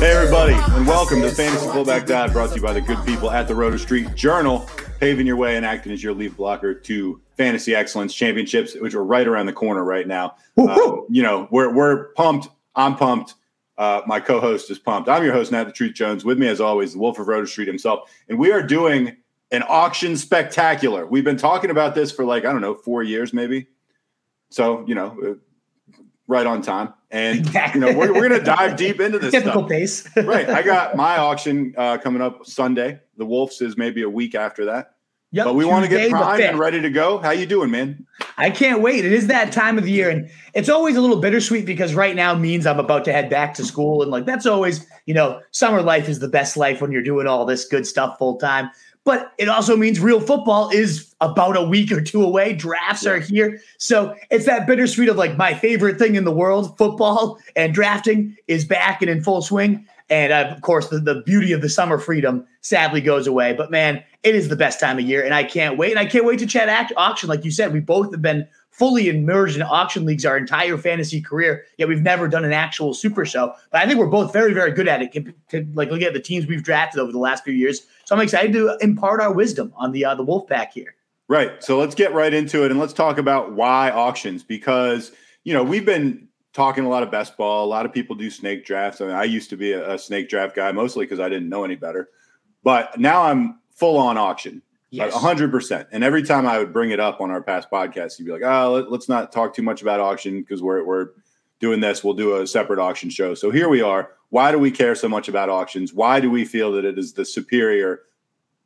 Hey, everybody, and welcome to Fantasy Fullback Dive, brought to you by the good people at the Roto Street Journal, paving your way and acting as your lead blocker to Fantasy Excellence Championships, which are right around the corner right now. Um, you know, we're, we're pumped. I'm pumped. Uh, my co host is pumped. I'm your host, Nat the Truth Jones. With me, as always, the Wolf of Roto Street himself. And we are doing an auction spectacular. We've been talking about this for like, I don't know, four years maybe. So, you know, uh, right on time. And, you know, we're, we're going to dive deep into this Typical stuff. pace. right. I got my auction uh, coming up Sunday. The Wolves is maybe a week after that. Yep, but we want to get primed and ready to go. How you doing, man? I can't wait. It is that time of the year, and it's always a little bittersweet because right now means I'm about to head back to school, and like that's always, you know, summer life is the best life when you're doing all this good stuff full time. But it also means real football is about a week or two away. Drafts are here. So it's that bittersweet of like my favorite thing in the world, football and drafting is back and in full swing. And uh, of course, the, the beauty of the summer freedom sadly goes away. But man, it is the best time of year, and I can't wait. And I can't wait to chat act- auction. Like you said, we both have been fully immersed in auction leagues our entire fantasy career, yet we've never done an actual super show. But I think we're both very, very good at it. Like look at the teams we've drafted over the last few years. So I'm excited to impart our wisdom on the uh, the Wolfpack here. Right. So let's get right into it and let's talk about why auctions because, you know, we've been talking a lot of best ball. A lot of people do snake drafts. I, mean, I used to be a, a snake draft guy mostly because I didn't know any better. But now I'm full on auction. Yes. Hundred percent. And every time I would bring it up on our past podcasts, you'd be like, "Oh, let, us not talk too much about auction because we're we're doing this. We'll do a separate auction show." So here we are. Why do we care so much about auctions? Why do we feel that it is the superior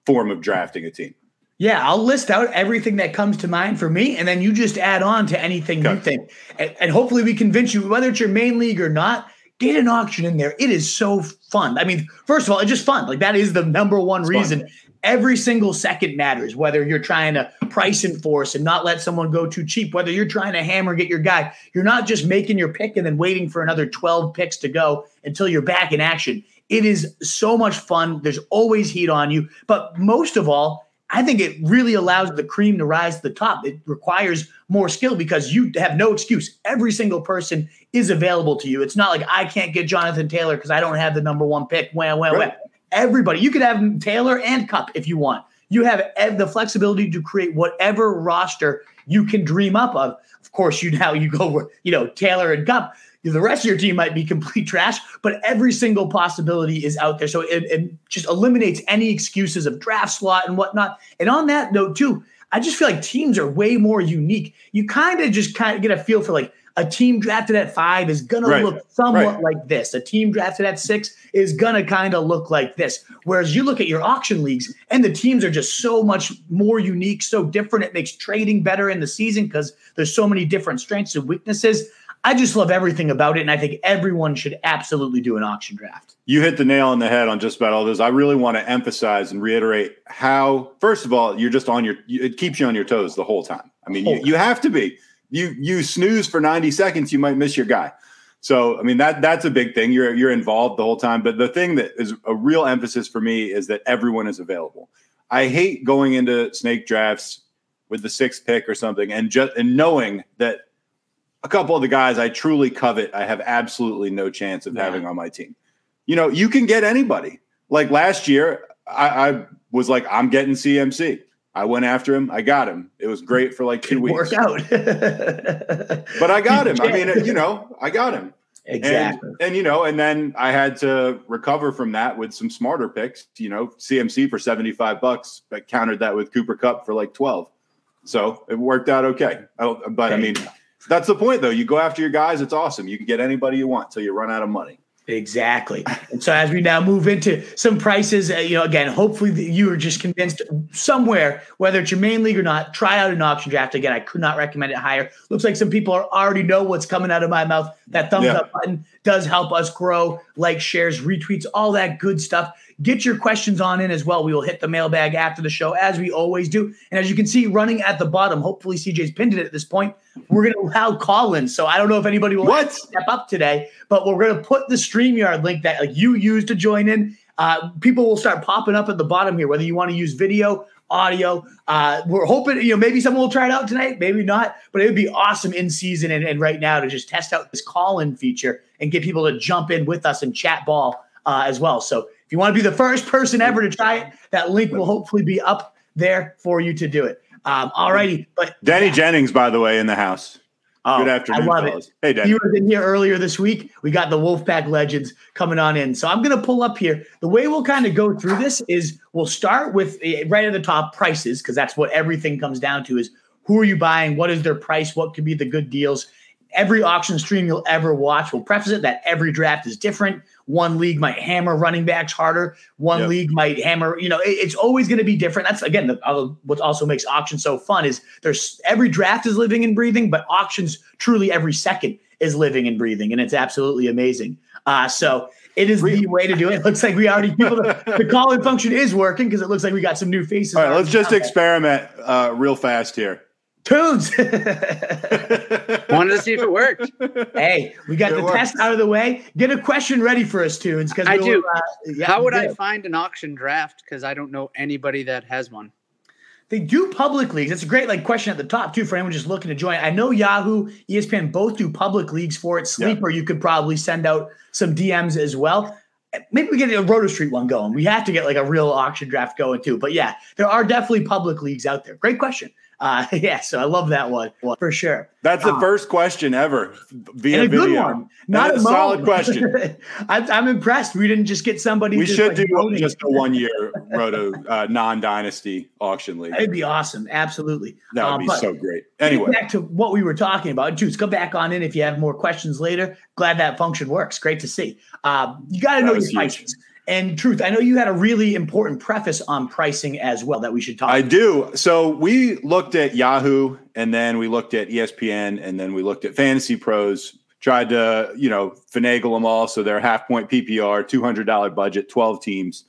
form of drafting a team? Yeah, I'll list out everything that comes to mind for me, and then you just add on to anything you think. And, and hopefully, we convince you, whether it's your main league or not, get an auction in there. It is so fun. I mean, first of all, it's just fun. Like, that is the number one fun. reason. Every single second matters, whether you're trying to price enforce and not let someone go too cheap, whether you're trying to hammer get your guy. You're not just making your pick and then waiting for another 12 picks to go until you're back in action. It is so much fun. There's always heat on you. But most of all, I think it really allows the cream to rise to the top. It requires more skill because you have no excuse. Every single person is available to you. It's not like I can't get Jonathan Taylor because I don't have the number one pick. Wah, wah, wah. Everybody, you could have Taylor and Kupp if you want. You have ev- the flexibility to create whatever roster you can dream up of. Of course, you now you go you know Taylor and Kupp. The rest of your team might be complete trash, but every single possibility is out there. So it, it just eliminates any excuses of draft slot and whatnot. And on that note, too, I just feel like teams are way more unique. You kind of just kind of get a feel for like a team drafted at five is gonna look somewhat right. like this. A team drafted at six is gonna kind of look like this. Whereas you look at your auction leagues and the teams are just so much more unique, so different. It makes trading better in the season because there's so many different strengths and weaknesses. I just love everything about it, and I think everyone should absolutely do an auction draft. You hit the nail on the head on just about all this. I really want to emphasize and reiterate how, first of all, you're just on your, it keeps you on your toes the whole time. I mean, you, you have to be. You you snooze for 90 seconds, you might miss your guy. So, I mean, that that's a big thing. You're you're involved the whole time. But the thing that is a real emphasis for me is that everyone is available. I hate going into snake drafts with the sixth pick or something and just and knowing that a couple of the guys I truly covet, I have absolutely no chance of Yeah. having on my team. You know, you can get anybody. Like last year, I, I was like, I'm getting CMC. I went after him. I got him. It was great for like two weeks. Work out. But I got him. I mean, you know, I got him. exactly. And, and you know, and then I had to recover from that with some smarter picks. You know, CMC for seventy five bucks, but countered that with Cooper Kupp for like twelve. So it worked out okay. Oh, But I mean, that's the point, though. You go after your guys; it's awesome. You can get anybody you want until you run out of money. Exactly. And so as we now move into some prices, uh, you know, again, hopefully you are just convinced somewhere, whether it's your main league or not, try out an auction draft. Again, I could not recommend it higher. Looks like some people are already know what's coming out of my mouth. That thumbs Yeah. up button does help us grow, like shares, retweets, all that good stuff. Get your questions on in as well. We will hit the mailbag after the show, as we always do. And as you can see, running at the bottom, hopefully CJ's pinned it at this point. We're going to allow call-ins. So I don't know if anybody will What? step up today, but we're going to put the StreamYard link that like you use to join in. Uh, people will start popping up at the bottom here, whether you want to use video, audio. Uh, we're hoping, you know, maybe someone will try it out tonight, maybe not, but it would be awesome in season and, and right now to just test out this call-in feature and get people to jump in with us and chat ball uh, as well. So if you want to be the first person ever to try it, that link will hopefully be up there for you to do it. Um, all righty, but Danny Jennings, by the way, in the house. Oh, Good afternoon, I love fellas. it. Hey, Danny. You were in here earlier this week. We got the Wolfpack legends coming on in. So I'm going to pull up here. The way we'll kind of go through this is we'll start with eh, right at the top prices because that's what everything comes down to is who are you buying? What is their price? What could be the good deals? Every auction stream you'll ever watch will preface it that every draft is different. One league might hammer running backs harder. One Yep. league might hammer, you know, it- it's always going to be different. That's again the, uh, what also makes auctions so fun is there's every draft is living and breathing, but auctions truly every second is living and breathing, and it's absolutely amazing. Uh, so it is the way to do it. Looks like we already people the, the call-in function is working because it looks like we got some new faces. All right, let's just experiment uh, real fast here. Tunes. Wanted to see if it worked. hey, we got It the works. test out of the way. Get a question ready for us, tunes. Because I do. Uh, yeah, How would you I find an auction draft? Because I don't know anybody that has one. They do public leagues. It's a great like question at the top too for anyone just looking to join. I know Yahoo, ESPN both do public leagues for it. Sleeper, you could probably send out some DMs as well. Maybe we get a Roto Street one going. We have to get like a real auction draft going too. But yeah, there are definitely public leagues out there. Great question. Uh, yeah, so I love that one for sure. That's the Ah. first question ever via And a good video. one, not a a solid question. I'm, I'm impressed. We didn't just get somebody. We just, should like, do just a one year roto uh, non dynasty auction league. It'd be awesome. Absolutely. That would Uh, be so great. Anyway, back to what we were talking about. Juice, come back on in if you have more questions later. Glad that function works. Great to see. Uh, you got to know your huge. And truth, I know you had a really important preface on pricing as well that we should talk. I about. do. So we looked at Yahoo and then we looked at ESPN and then we looked at Fantasy Pros, tried to, you know, finagle them all. So they're half point PPR, $200 budget, 12 teams,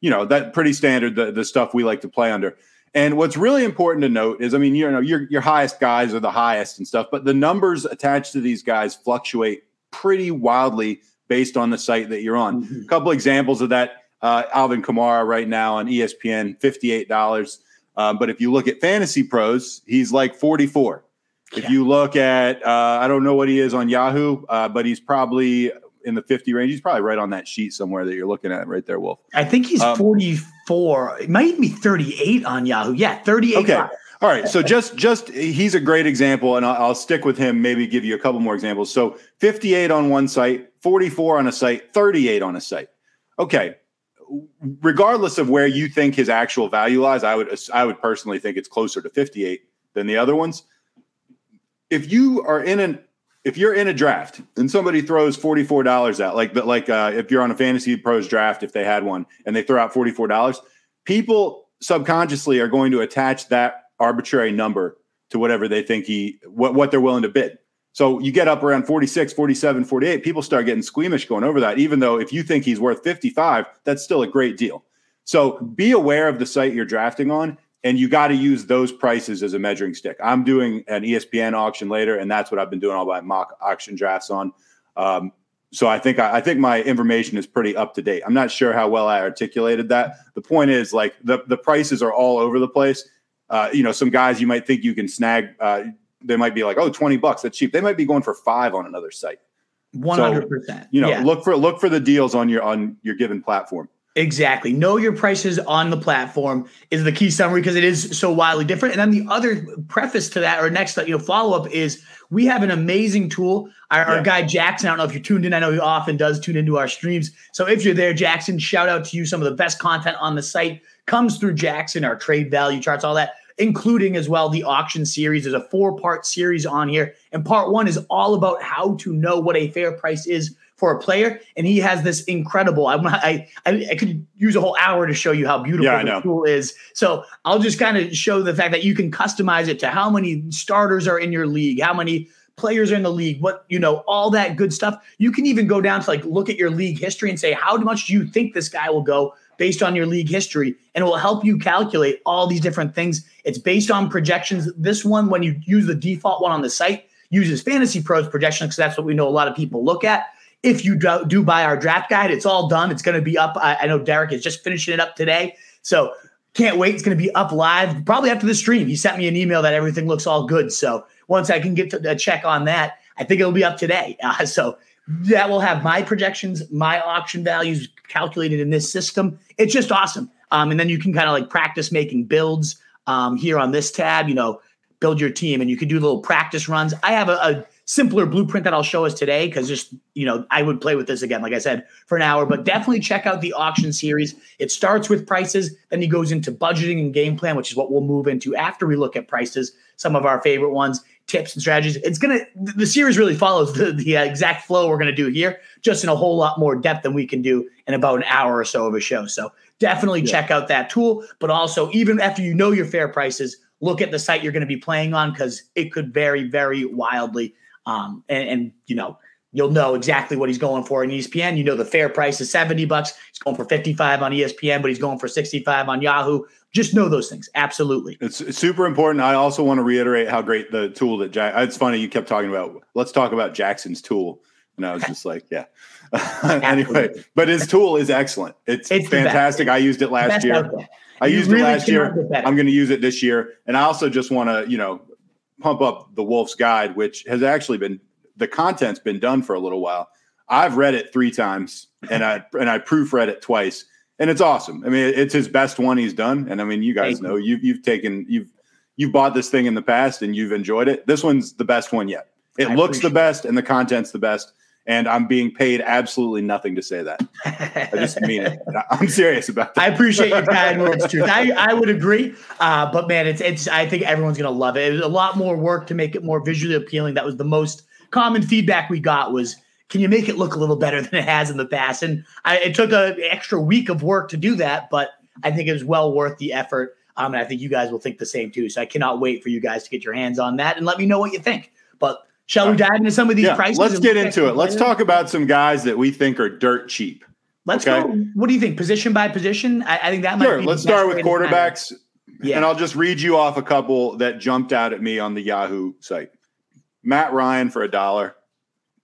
you know, that pretty standard, the, the stuff we like to play under. And what's really important to note is, I mean, you know, your, your highest guys are the highest and stuff, but the numbers attached to these guys fluctuate pretty wildly based on the site that you're on. Mhm. A couple examples of that. Uh, Alvin Kamara right now on ESPN, fifty-eight dollars. Uh, but if you look at Fantasy Pros, he's like forty-four. If Yeah. you look at, uh, I don't know what he is on Yahoo, uh, but he's probably in the fifty range. He's probably right on that sheet somewhere that you're looking at right there, Wolf. I think he's Um, 44. It might be 38 on Yahoo. Yeah, 38. Okay. All right. So just just he's a great example, and I'll, I'll stick with him. Maybe give you a couple more examples. So 58 on one site, 44 on a site, 38 on a site. Okay. Regardless of where you think his actual value lies, I would I would personally think it's closer to 58 than the other ones. If you are in an if you're in a draft and somebody throws $44 out, like like uh, if you're on a fantasy pros draft, if they had one and they throw out $44, people subconsciously are going to attach that arbitrary number to whatever they think he what, what they're willing to bid. So you get up around 46, 47, 48, people start getting squeamish going over that, even though if you think he's worth 55, that's still a great deal. So be aware of the site you're drafting on, and you got to use those prices as a measuring stick. I'm doing an ESPN auction later, and that's what I've been doing all my mock auction drafts on. Um, so I think I, I think my information is pretty up to date. I'm not sure how well I articulated that. The point is, like the the prices are all over the place. Uh, you know, some guys you might think you can snag. Uh, they might be like, oh, 20 bucks, that's cheap. They might be going for five on another site. 100%. You know, Yeah. look for look for the deals on your on your given platform. Exactly. Know your prices on the platform is the key summary because it is so wildly different. And then the other preface to that or next you know follow up is we have an amazing tool. Our, our guy Jackson, I don't know if you're tuned in. I know he often does tune into our streams. So if you're there, Jackson, shout out to you. Some of the best content on the site comes through Jackson, our trade value charts, all that, including as well the auction series. There's a four part series on here. And part one is all about how to know what a fair price is for a player, and he has this incredible. I'm not, I, I I could use a whole hour to show you how beautiful Yeah, the tool is. So I'll just kind of show the fact that you can customize it to how many starters are in your league, how many players are in the league, what you know, all that good stuff. You can even go down to like look at your league history and say how much do you think this guy will go based on your league history, and it will help you calculate all these different things. It's based on projections. This one, when you use the default one on the site, uses Fantasy Pros projections because that's what we know a lot of people look at. If you do, do buy our draft guide, it's all done. It's going to be up. I, I know Derek is just finishing it up today. So can't wait. It's going to be up live probably after the stream. He sent me an email that everything looks all good. So once I can get to a check on that, I think it'll be up today. Uh, so that will have my projections, my auction values calculated in this system. It's just awesome. Um, and then you can kind of like practice making builds um, here on this tab, you know, build your team and you can do little practice runs. I have a, a simpler blueprint that I'll show us today because just, you know, I would play with this again, like I said, for an hour, but definitely check out the auction series. It starts with prices, then he goes into budgeting and game plan, which is what we'll move into after we look at prices, some of our favorite ones tips and strategies. It's gonna the series really follows the, the exact flow we're gonna do here, just in a whole lot more depth than we can do in about an hour or so of a show. So definitely yeah. check out that tool. But also, even after you know your fair prices, look at the site you're going to be playing on because it could vary very wildly. Um, and, and you know you'll know exactly what he's going for in ESPN. You know the fair price is 70 bucks. He's going for 55 on ESPN, but he's going for 65 on Yahoo. Just know those things. Absolutely. It's, it's super important. I also want to reiterate how great the tool that Jack, it's funny you kept talking about, let's talk about Jackson's tool. And I was just like, yeah. anyway, but his tool is excellent. It's, it's fantastic. I used it last year. I used really it last year. I'm going to use it this year. And I also just want to, you know, pump up the Wolf's Guide, which has actually been the content's been done for a little while. I've read it three times and I and I proofread it twice, and it's awesome. I mean, it's his best one he's done, and I mean, you guys know you've you've taken you've you've bought this thing in the past and you've enjoyed it. This one's the best one yet. It I looks the best and the content's the best. And I'm being paid absolutely nothing to say that. I just mean it. I'm serious about that. I appreciate your kind words, truth. I, I would agree, uh, but man, it's it's. I think everyone's gonna love it. It was a lot more work to make it more visually appealing. That was the most common feedback we got was can you make it look a little better than it has in the past? And I, it took an extra week of work to do that but i think it was well worth the effort. Um, and i think you guys will think the same too. So i cannot wait for you guys to get your hands on that and let me know what you think. But shall we dive into some of these yeah, prices let's get into it. Let's talk about some guys that we think are dirt cheap let's okay? go. What do you think? Position by position? I, I think that might sure let's start with quarterbacks yeah. and i'll just read you off a couple that jumped out at me on the yahoo site Matt Ryan for a dollar.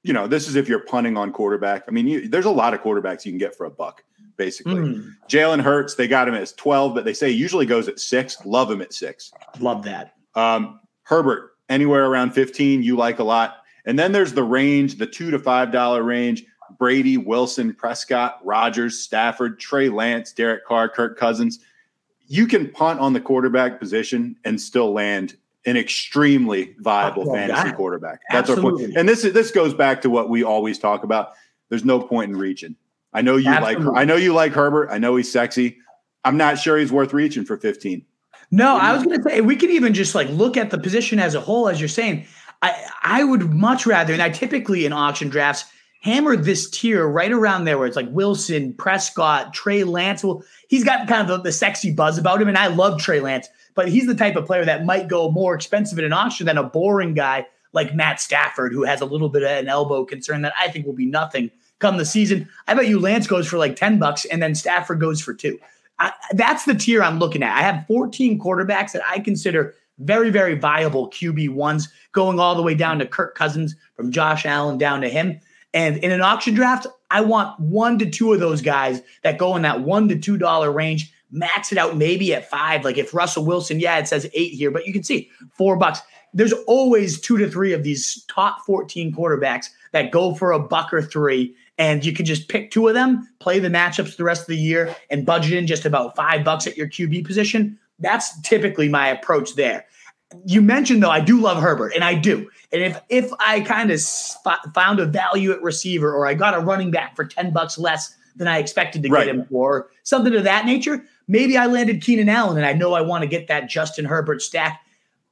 You know, this is if you're punting on quarterback. I mean, you, there's a lot of quarterbacks you can get for a buck, basically. Mm. Jalen Hurts, they got him at 12, but they say he usually goes at six. Love him at six. Love that. Um, Herbert, anywhere around 15, you like a lot. And then there's the range, the two to five dollar range. Brady, Wilson, Prescott, Rodgers, Stafford, Trey Lance, Derek Carr, Kirk Cousins. You can punt on the quarterback position and still land an extremely viable oh, fantasy quarterback. That's Absolutely. our point. And this is this goes back to what we always talk about. There's no point in reaching. I know you Absolutely. like I know you like Herbert. I know he's sexy. I'm not sure he's worth reaching for 15. No, I was going to say we could even just like look at the position as a whole, as you're saying. I I would much rather, and I typically in auction drafts hammer this tier right around there where it's like Wilson, Prescott, Trey Lance. Well, he's got kind of the, the sexy buzz about him, and I love Trey Lance but he's the type of player that might go more expensive in an auction than a boring guy like Matt Stafford, who has a little bit of an elbow concern that I think will be nothing come the season. I bet you Lance goes for like 10 bucks and then Stafford goes for two. I, that's the tier I'm looking at. I have 14 quarterbacks that I consider very, very viable QB ones, going all the way down to Kirk Cousins, from Josh Allen down to him. And in an auction draft, I want one to two of those guys that go in that one to two dollar range max it out maybe at five. Like if Russell Wilson, yeah, it says eight here, but you can see four bucks. There's always two to three of these top 14 quarterbacks that go for a buck or three. And you can just pick two of them, play the matchups the rest of the year, and budget in just about five bucks at your QB position. That's typically my approach there. You mentioned though, I do love Herbert, and I do. And if if I kind of found a value at receiver, or I got a running back for ten bucks less than I expected to right. get him for, something of that nature, Maybe I landed Keenan Allen and I know I want to get that Justin Herbert stack.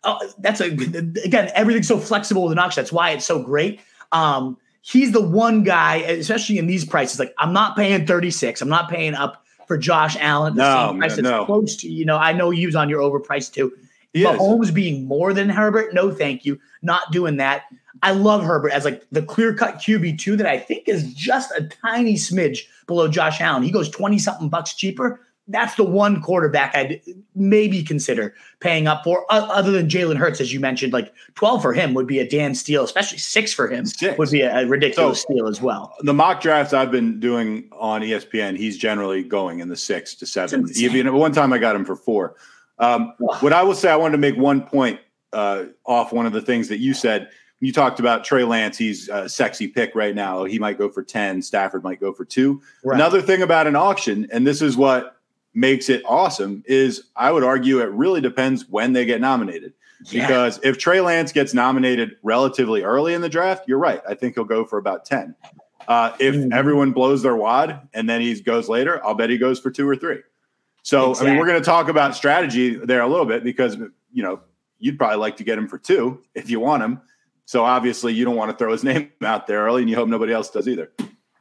Oh, that's a again, everything's so flexible with an auction. That's why it's so great. Um, he's the one guy, especially in these prices. Like I'm not paying 36. I'm not paying up for Josh Allen. The no, same price. Man, no. close to, you know, I know he was on your overpriced too. He is. Mahomes being more than Herbert, no, thank you. Not doing that. I love Herbert as like the clear cut QB two that I think is just a tiny smidge below Josh Allen. He goes twenty something bucks cheaper. That's the one quarterback I'd maybe consider paying up for, other than Jalen Hurts, as you mentioned. Like twelve for him would be a damn steal, especially six for him Six. would be a, ridiculous So- steal as well. the mock drafts I've been doing on ESPN, he's generally going in the six to seven. Even one time I got him for four. Um, Wow. what I will say, I wanted to make one point uh, off one of the things that you said. You talked about Trey Lance. He's a sexy pick right now. He might go for 10. Stafford might go for two. Right. Another thing about an auction, and this is what makes it awesome, is I would argue it really depends when they get nominated. Yeah. Because if Trey Lance gets nominated relatively early in the draft, you're right. I think he'll go for about 10. Uh, if Mhm. everyone blows their wad and then he goes later, I'll bet he goes for two or three. So, I mean, we're going to talk about strategy there a little bit because, you know, you'd probably like to get him for two if you want him. So, obviously, you don't want to throw his name out there early and you hope nobody else does either.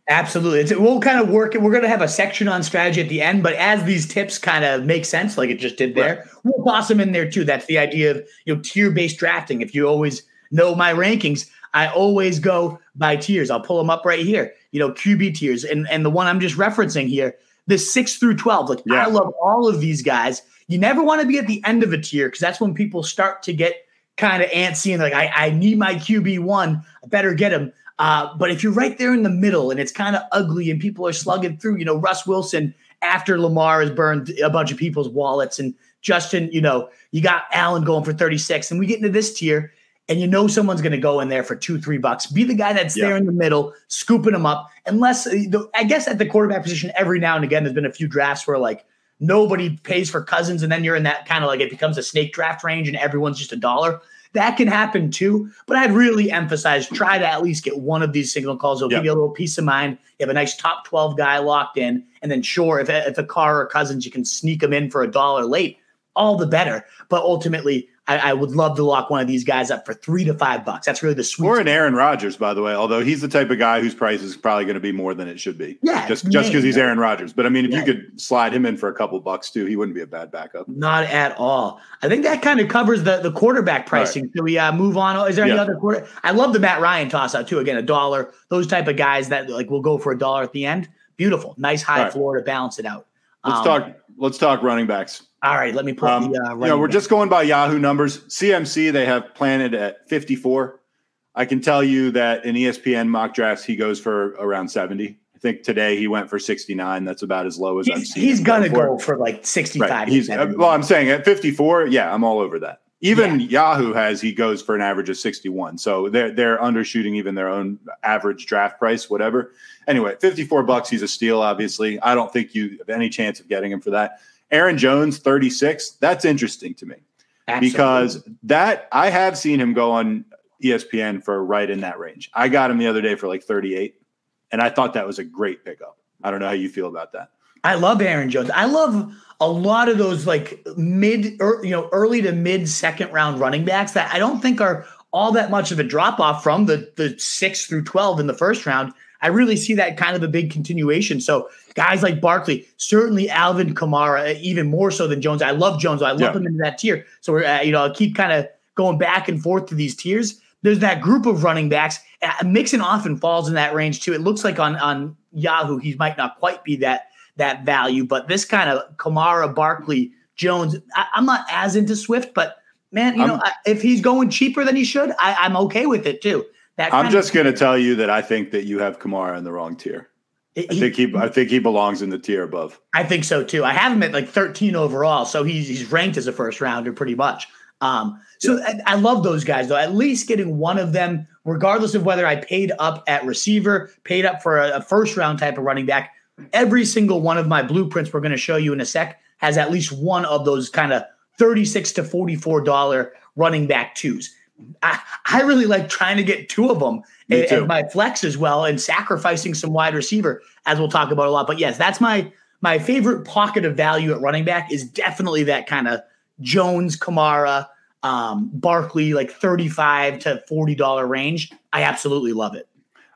Absolutely. It's, we'll kind of work it. We're going to have a section on strategy at the end, but as these tips kind of make sense, like it just did there, we'll toss them in there too. That's the idea of, you know, tier based drafting. If you always know my rankings, I always go by tiers. I'll pull them up right here, you know, QB tiers. And, and the one I'm just referencing here, the six through 12. Like Yeah. I love all of these guys. You never want to be at the end of a tier because that's when people start to get kind of antsy and like, I, I need my QB one. I better get him. Uh, but if you're right there in the middle and it's kind of ugly and people are slugging through, you know, Russ Wilson after Lamar has burned a bunch of people's wallets and Justin, you know, you got Allen going for 36 and we get into this tier and you know someone's going to go in there for two, three bucks. Be the guy that's Yeah. there in the middle, scooping them up. Unless, uh, I guess at the quarterback position, every now and again, there's been a few drafts where like nobody pays for Cousins and then you're in that kind of like it becomes a snake draft range and everyone's just a dollar. That can happen too, but I'd really emphasize try to at least get one of these signal calls. It'll Yeah. give you a little peace of mind. You have a nice top 12 guy locked in, and then sure, if, if a Carr or Cousins, you can sneak them in for a dollar late, all the better. But ultimately, I, I would love to lock one of these guys up for three to five bucks. That's really the sweet Or an Aaron Rodgers, by the way, although he's the type of guy whose price is probably going to be more than it should be. Yeah, Just just because he's. Aaron Rodgers. But I mean, if Yeah. you could slide him in for a couple bucks too, he wouldn't be a bad backup. Not at all. I think that kind of covers the the quarterback pricing. Do we uh, move on? Is there any Yeah. other quarter? I love the Matt Ryan toss out too. Again, a dollar. Those type of guys that like will go for a dollar at the end. Beautiful, nice high right. floor to balance it out. Let's Um, talk. Let's talk running backs. All right, let me put Um, the. Uh, you know, we're back. just going by Yahoo numbers. CMC they have planted at 54. I can tell you that in ESPN mock drafts he goes for around 70. I think today he went for 69. That's about as low as I've He's, seen. he's gonna for. go for like sixty-five. Right. He's uh, well. I'm saying at 54. Yeah, I'm all over that. Even Yahoo has he goes for an average of 61. So they're they're undershooting even their own average draft price, whatever. Anyway, 54 bucks. He's a steal. Obviously, I don't think you have any chance of getting him for that. Aaron Jones, 36. That's interesting to me Absolutely. because that I have seen him go on ESPN for right in that range. I got him the other day for like 38, and I thought that was a great pickup. I don't know how you feel about that. I love Aaron Jones. I love a lot of those like mid, or, you know, early to mid second round running backs that I don't think are all that much of a drop off from the the six through twelve in the first round. I really see that kind of a big continuation. So guys like Barkley, certainly Alvin Kamara, even more so than Jones. I love Jones. I love Yeah. him into that tier. So we're uh, you know I'll keep kind of going back and forth to these tiers. There's that group of running backs. Uh, Mixon often falls in that range too. It looks like on on Yahoo he might not quite be that that value, but this kind of Kamara, Barkley, Jones, I, I'm not as into Swift, but man, you know I'm- I, if he's going cheaper than he should, I, I'm okay with it too. That I'm just going to tell you that I think that you have Kamara in the wrong tier. I think he, I think he belongs in the tier above. I think so too. I have him at like 13 overall, so he's he's ranked as a first rounder pretty much. Um, so I, I love those guys though. At least getting one of them, regardless of whether I paid up at receiver, paid up for a, a first round type of running back. Every single one of my blueprints we're going to show you in a sec has at least one of those kind of 36 to 44 dollar running back twos. I, I really like trying to get two of them and, and my flex as well and sacrificing some wide receiver as we'll talk about a lot. But yes, that's my my favorite pocket of value at running back is definitely that kind of Jones, Kamara, um, Barkley, like 35 to $40 range. I absolutely love it.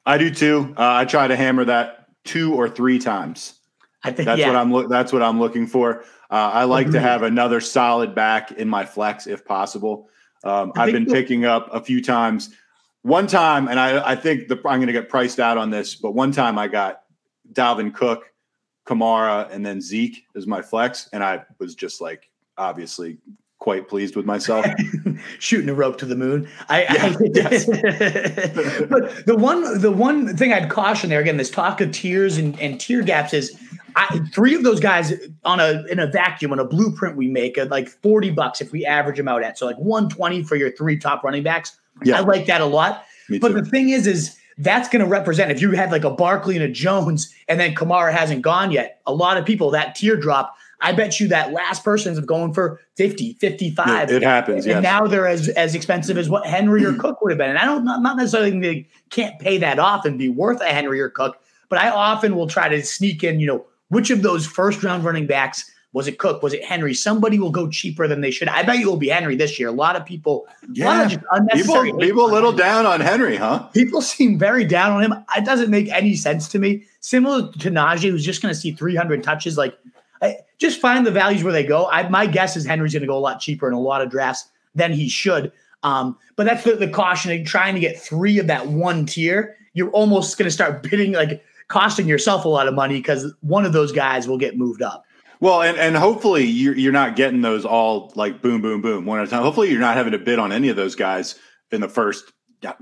I do too. Uh, I try to hammer that two or three times. I think That's yeah. what I'm. Lo- that's what I'm looking for. Uh, I like to have another solid back in my flex if possible. Um, I've been picking up a few times. One time, and I, I think the, I'm going to get priced out on this, but one time I got Dalvin Cook, Kamara, and then Zeke as my flex, and I was just like obviously quite pleased with myself. shooting a rope to the moon. I, Yeah, I but the one the one thing I'd caution there again, this talk of tiers and, and tier gaps is I, three of those guys on a in a vacuum on a blueprint we make at like 40 bucks if we average them out at so like 120 for your three top running backs. Yeah. I like that a lot. Me But too. the thing is, is that's going to represent if you had like a Barkley and a Jones, and then Kamara hasn't gone yet. A lot of people that teardrop. I bet you that last person's going for 50, 55. It happens, And yes. now they're as, as expensive as what Henry or Cook would have been. And I don't not, not necessarily think they can't pay that off and be worth a Henry or Cook, but I often will try to sneak in, you know, which of those first round running backs was it Cook? Was it Henry? Somebody will go cheaper than they should. I bet you will be Henry this year. A lot of people, a lot of just unnecessary People, people a little down on Henry, huh? People seem very down on him. It doesn't make any sense to me. Similar to Najee, who's just going to see 300 touches. Like, I, just find the values where they go. I, my guess is Henry's going to go a lot cheaper in a lot of drafts than he should. Um, but that's the, the caution in trying to get three of that one tier. You're almost going to start bidding, like costing yourself a lot of money because one of those guys will get moved up. Well, and, and hopefully you're, you're not getting those all like boom, boom, boom one at a time. Hopefully you're not having to bid on any of those guys in the first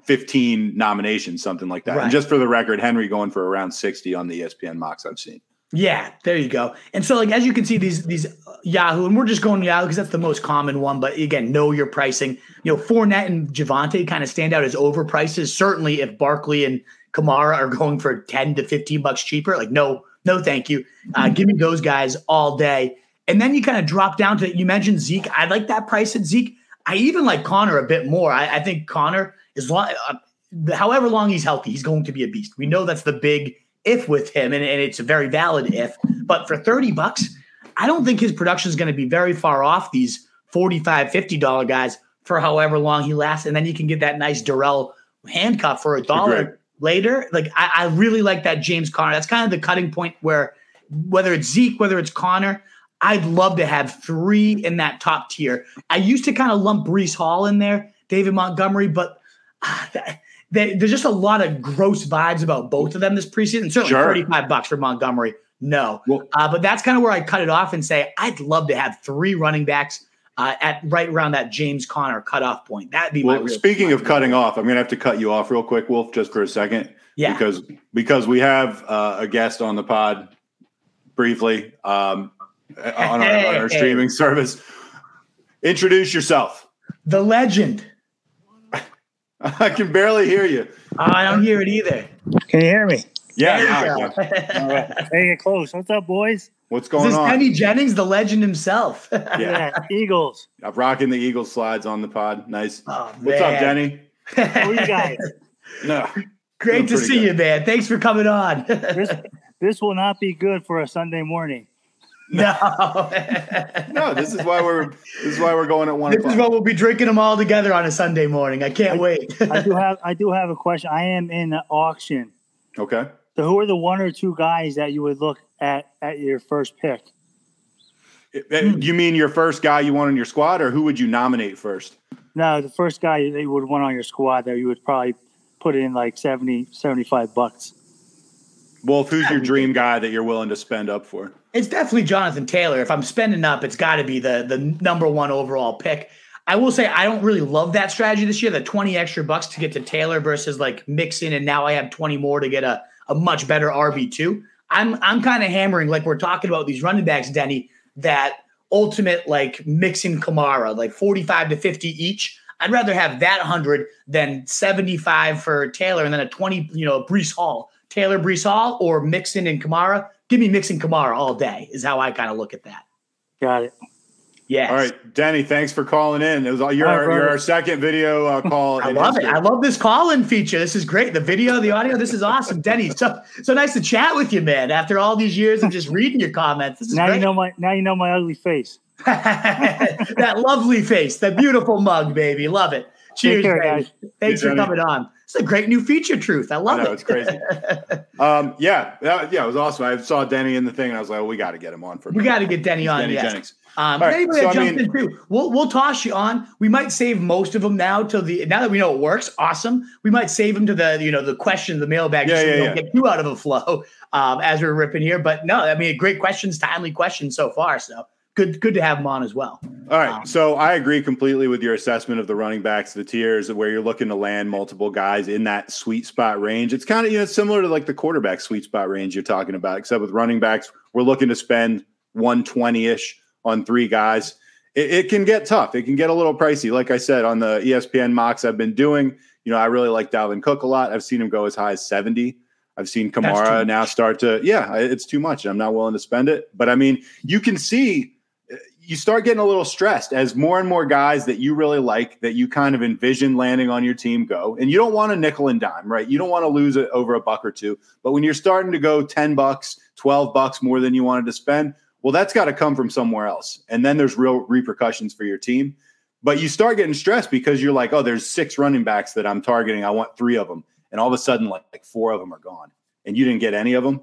15 nominations, something like that. Right. And just for the record, Henry going for around 60 on the ESPN mocks I've seen. Yeah, there you go. And so, like as you can see, these these uh, Yahoo, and we're just going Yahoo because that's the most common one. But again, know your pricing. You know, Fournette and Javonte kind of stand out as overprices. Certainly, if Barkley and Kamara are going for ten to fifteen bucks cheaper, like no, no, thank you. Uh, give me those guys all day. And then you kind of drop down to you mentioned Zeke. I like that price at Zeke. I even like Conner a bit more. I, I think Conner is long, uh, however long he's healthy, he's going to be a beast. We know that's the big if with him, and, and it's a very valid if. But for 30 bucks, I don't think his production is going to be very far off these 45 $50 guys for however long he lasts. And then you can get that nice Darrel handcuff for a dollar. Later. Like, I, I really like that James Conner. That's kind of the cutting point where whether it's Zeke, whether it's Conner, I'd love to have three in that top tier. I used to kind of lump Breece Hall in there, David Montgomery, but ah, that- they, there's just a lot of gross vibes about both of them this preseason. Certainly Sure. 35 bucks for Montgomery. No. Well- uh, but that's kind of where I cut it off and say I'd love to have three running backs uh, at right around that James Conner cutoff point. That'd be my Well, real- speaking of cutting off, I'm going to have to cut you off real quick, Wolf, just for a second. Yeah. Because because we have uh, a guest on the pod briefly um, on, our, on our streaming service. Introduce yourself. the legend. I can barely hear you. Oh, I don't hear it either. Can you hear me? Yeah. There now you I go. All right. Hey, get close. What's up, boys? What's going on? This is on? Kenny Jennings, the legend himself. Yeah. Yeah, Eagles. I'm rocking the Eagles slides on the pod. Nice. Oh, What's up, man. Denny? How are you guys? No. Great to see good. you, man. Thanks for coming on. This this will not be good for a Sunday morning. no. No, this is why we're this is why we're going at one This o'clock. is what we'll be drinking them all together on a Sunday morning. I can't wait. I do have I do have a question. I am in the auction. okay. So who are the one or two guys that you would look at at your first pick? You mean your first guy you want on your squad, or who would you nominate first? No, the first guy that you would want on your squad that you would probably put in like 70, 75 bucks. Wolf, who's your dream guy that you're willing to spend up for? it's definitely Jonathan Taylor. If I'm spending up, it's got to be the the number one overall pick. I will say I don't really love that strategy this year. The 20 extra bucks to get to Taylor versus like Mixon, and now I have 20 more to get a, a much better RB2. I'm I'm kind of hammering like we're talking about these running backs, Denny, that ultimate like Mixon Kamara, like 45 to 50 each. I'd rather have that 100 than 75 for Taylor and then a 20, you know, Breece Hall. Taylor Breece Hall or Mixon and Kamara. Give me Mixon Kamara all day is how I kind of look at that. Got it. Yes. All right, Denny, thanks for calling in. It was all, you're, All right, our, you're our second video uh, call. I in love it. I love this call-in feature. This is great. The video, the audio, this is awesome. Denny, so so nice to chat with you, man. After all these years of just reading your comments, this is Now great. you know my now you know my ugly face. that lovely face, that beautiful mug, baby. Love it. Cheers, care, guys. guys. Thanks for Johnny. coming on. It's a great new feature, Truth. I love I know, it. it's crazy. Um, yeah, that, yeah, it was awesome. I saw Denny in the thing, and I was like, oh, we got to get him on for. a we got to get Denny on. Denny yes. Jennings. Um, right, anybody so, that I mean- in too, we'll we'll toss you on. We might save most of them now till the now that we know it works. Awesome. We might save them to the you know the question, the mailbag, Yeah, so yeah, we yeah. don't get too out of a flow um, as we're ripping here. But no, I mean, great questions, timely questions so far. So good good to have them on as well. All right. Um, so I agree completely with your assessment of the running backs, the tiers where you're looking to land multiple guys in that sweet spot range. It's kind of, you know, similar to like the quarterback sweet spot range you're talking about, except with running backs, we're looking to spend 120 ish on three guys. It, it can get tough. It can get a little pricey. Like I said, on the ESPN mocks I've been doing, you know, I really like Dalvin Cook a lot. I've seen him go as high as 70. I've seen Kamara now start to, yeah, it's too much. I'm not willing to spend it. But I mean, you can see uh, you start getting a little stressed as more and more guys that you really like that you kind of envision landing on your team go and you don't want a nickel and dime right you don't want to lose it over a buck or two but when you're starting to go 10 bucks 12 bucks more than you wanted to spend well that's got to come from somewhere else and then there's real repercussions for your team but you start getting stressed because you're like oh there's six running backs that i'm targeting i want three of them and all of a sudden like, like four of them are gone and you didn't get any of them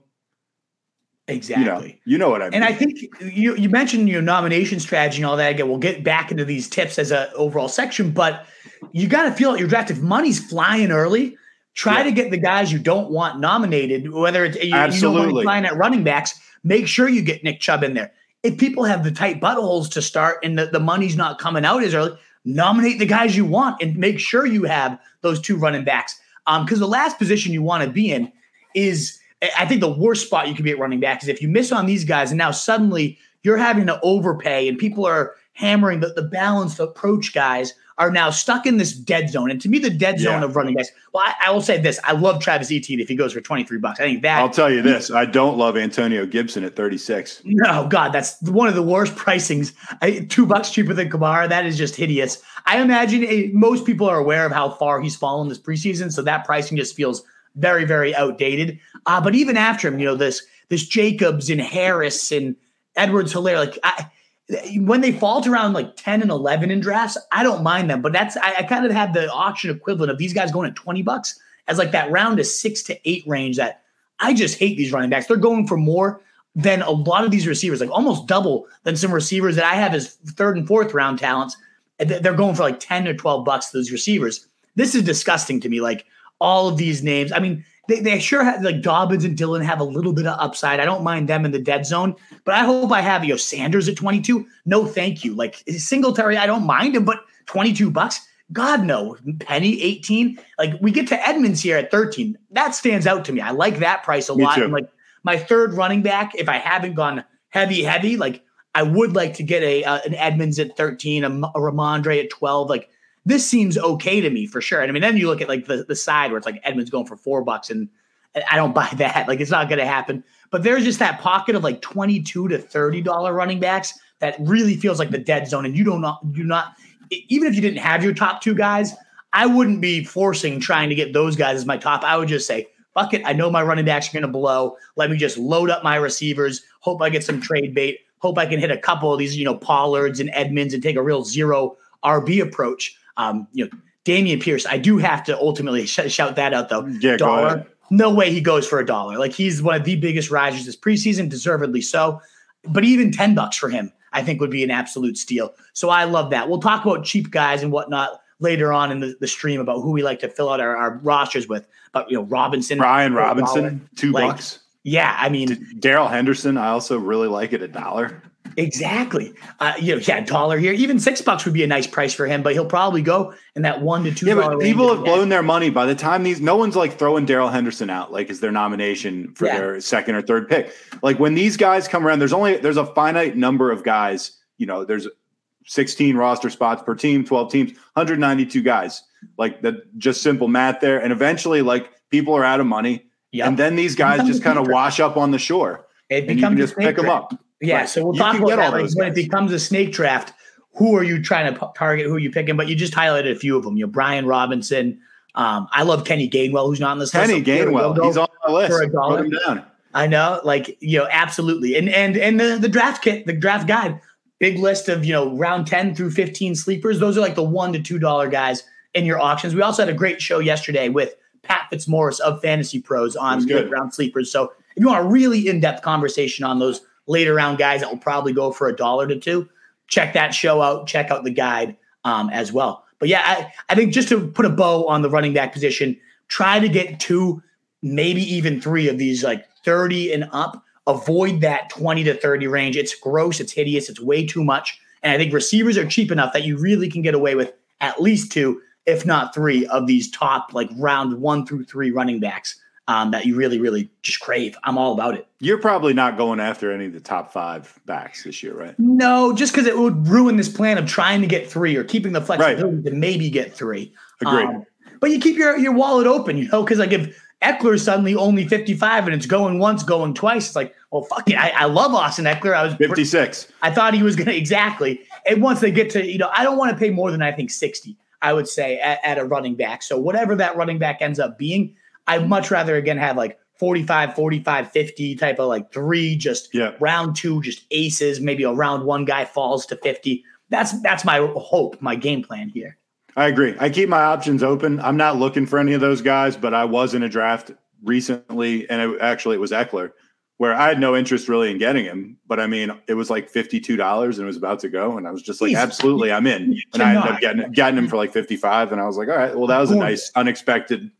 Exactly. you know you know what i mean And I think you you mentioned your nomination strategy and all that. Again, we'll get back into these tips as a overall section, but you got to feel at your draft if money's flying early. Try Yeah. to get the guys you don't want nominated, whether it's you, you know Absolutely. money flying at running backs. Make sure you get Nick Chubb in there. If people have the tight buttholes to start and the, the money's not coming out as early, nominate the guys you want and make sure you have those two running backs. Um, because the last position you want to be in is I think the worst spot you can be at running back is if you miss on these guys and now suddenly you're having to overpay and people are hammering the, the balanced approach guys are now stuck in this dead zone. And to me, the dead zone Yeah. of running backs, well, I, I will say this. I love Travis Etienne if he goes for 23 bucks. I think that i'll tell you this i don't love antonio gibson at 36 no, God, that's one of the worst pricings. I, two bucks cheaper than Kamara. That is just hideous. I imagine eh, most people are aware of how far he's fallen this preseason, so that pricing just feels very, very outdated. Uh, but even after him, you know, this this Jacobs and Harris and Edwards-Helaire, like I, when they fall to around like 10 and 11 in drafts, I don't mind them. But that's I, I kind of have the auction equivalent of these guys going at 20 bucks as like that round of six to eight range that I just hate these running backs. They're going for more than a lot of these receivers, like almost double than some receivers that I have as third and fourth round talents. They're going for like 10 or 12 bucks, those receivers. This is disgusting to me. Like all of these names. I mean, they, they sure have like Dobbins and Dylan have a little bit of upside. I don't mind them in the dead zone, but I hope I have you know Sanders at 22. No, thank you. Like Singletary, I don't mind him, but 22 bucks. God no. Penny 18. Like we get to Edmonds here at 13. That stands out to me. I like that price a Me lot. too. And like my third running back, if I haven't gone heavy, heavy, like I would like to get a uh, an Edmonds at 13, a Rhamondre at 12. Like this seems okay to me for sure. And I mean, then you look at like the, the side where it's like Edmonds going for four bucks, and I don't buy that. Like it's not going to happen. But there's just that pocket of like 22 to 30 dollar running backs that really feels like the dead zone. And you don't not you not even if you didn't have your top two guys, I wouldn't be forcing trying to get those guys as my top. I would just say, fuck it. I know my running backs are going to blow. Let me just load up my receivers. Hope I get some trade bait. Hope I can hit a couple of these, you know, Pollards and Edmonds and take a real zero RB approach. Um, you know, Dameon Pierce. I do have to ultimately sh- shout that out though. Yeah, dollar. No way he goes for a dollar. Like he's one of the biggest risers this preseason, deservedly so. But even 10 bucks for him, I think would be an absolute steal. So I love that. We'll talk about cheap guys and whatnot later on in the, the stream about who we like to fill out our, our rosters with. But you know, Robinson, Brian for a dollar. Robinson, two Like, bucks. Yeah, I mean, Darrell Henderson, I also really like it a dollar. Exactly. Uh, you know, yeah, dollar here. Even six bucks would be a nice price for him, but he'll probably go in that one to two. Yeah, but people have blown their money by the time these. No one's like throwing Darrell Henderson out like as their nomination for Yeah. their second or third pick. Like when these guys come around, there's only there's a finite number of guys. You know, there's 16 roster spots per team, 12 teams, 192 guys. Like that, just simple math there. And eventually, like people are out of money, Yep. and then these guys just kind of wash up on the shore, it and you becomes can just pick them up. Yeah, Right. so we'll You talk about that. Like, when it becomes a snake draft, who are you trying to p- target? Who are you picking? But you just highlighted a few of them. You know, Brian Robinson. Um, I love Kenny Gainwell, who's not on this list. Kenny Gainwell, he's on my list. for a dollar. Put him down. I know, like you know, absolutely. And and and the the draft kit, the draft guide, big list of you know round ten through fifteen sleepers. Those are like the one to two dollar guys in your auctions. We also had a great show yesterday with Pat Fitzmaurice of Fantasy Pros on round sleepers. So if you want a really in depth conversation on those later round guys that will probably go for a dollar to two, check that show out. Check out the guide um, as well. But yeah, I, I think just to put a bow on the running back position, try to get two, maybe even three of these like 30 and up. Avoid that 20 to 30 range. It's gross, it's hideous, it's way too much. And I think receivers are cheap enough that you really can get away with at least two, if not three, of these top like round one through three running backs um, that you really, really just crave. I'm all about it. You're probably not going after any of the top five backs this year, right? No, just because it would ruin this plan of trying to get three or keeping the flexibility to maybe get three. Agreed. Um, but you keep your, your wallet open, you know, because like if Ekeler's suddenly only 55 and it's going once, going twice, it's like, well, fuck it. I, I love Austin Ekeler. I was 56. I thought he was going to exactly. And once they get to, you know, I don't want to pay more than I think 60, I would say, at, at a running back. So whatever that running back ends up being, I'd much rather, again, have like 45, 45, 50 type of like three, just Yeah. round two, just aces. Maybe a round one guy falls to 50. That's that's my hope, my game plan here. I agree. I keep my options open. I'm not looking for any of those guys, but I was in a draft recently, and it, actually it was Ekeler, where I had no interest really in getting him. But I mean, it was like fifty two dollars, and it was about to go, and I was just like, He's- absolutely, I'm in. And I ended up getting getting him for like fifty five, and I was like, all right, well, that was a nice unexpected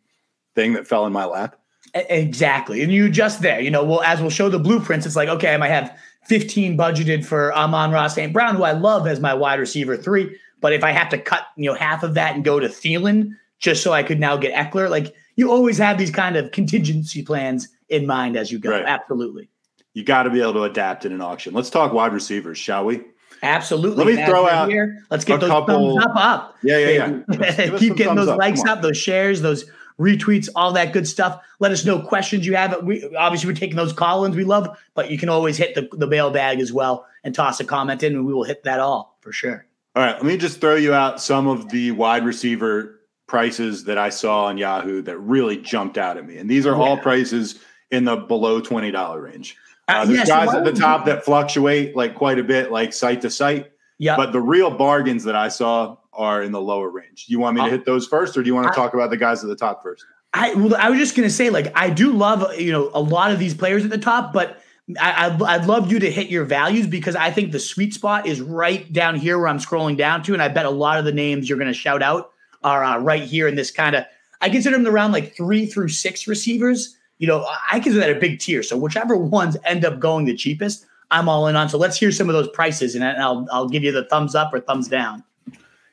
thing that fell in my lap. Exactly. And you just there, you know, well, as we'll show the blueprints, it's like, okay, I might have 15 budgeted for Amon-Ra St. Brown, who I love as my wide receiver three. But if I have to cut, you know, half of that and go to Thielen just so I could now get Ekeler, like you always have these kind of contingency plans in mind as you go. Right. Absolutely. You got to be able to adapt in an auction. Let's talk wide receivers, shall we? Absolutely. Let me throw out here. Let's get a those couple- thumbs up up. Yeah, yeah, yeah. Keep getting those likes up, those shares, those retweets, all that good stuff. Let us know questions you have. We obviously we're taking those call-ins we love, but you can always hit the, the mailbag as well and toss a comment in, and we will hit that all for sure. All right, let me just throw you out some of the wide receiver prices that I saw on Yahoo that really jumped out at me. And these are all prices in the below $20 range. Uh, Uh, there's yeah, so guys at the top that fluctuate like quite a bit, like site to site. Yeah, But the real bargains that I saw are in the lower range. Do you want me to Uh, hit those first, or do you want to talk about the guys at the top first? I well, I was just gonna say, like, I do love you know a lot of these players at the top, but I, I'd, I'd love you to hit your values because I think the sweet spot is right down here where I'm scrolling down to, and I bet a lot of the names you're gonna shout out are uh, right here in this kind of. I consider them around like three through six receivers. You know, I consider that a big tier. So whichever ones end up going the cheapest, I'm all in on. So let's hear some of those prices, and I'll I'll give you the thumbs up or thumbs down.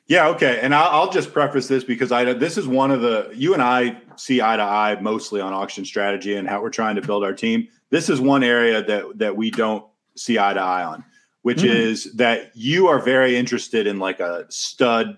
Yeah, okay. And I'll, I'll just preface this because I this is one of the you and I see eye to eye mostly on auction strategy and how we're trying to build our team. This is one area that that we don't see eye to eye on, which Mm. is that you are very interested in like a stud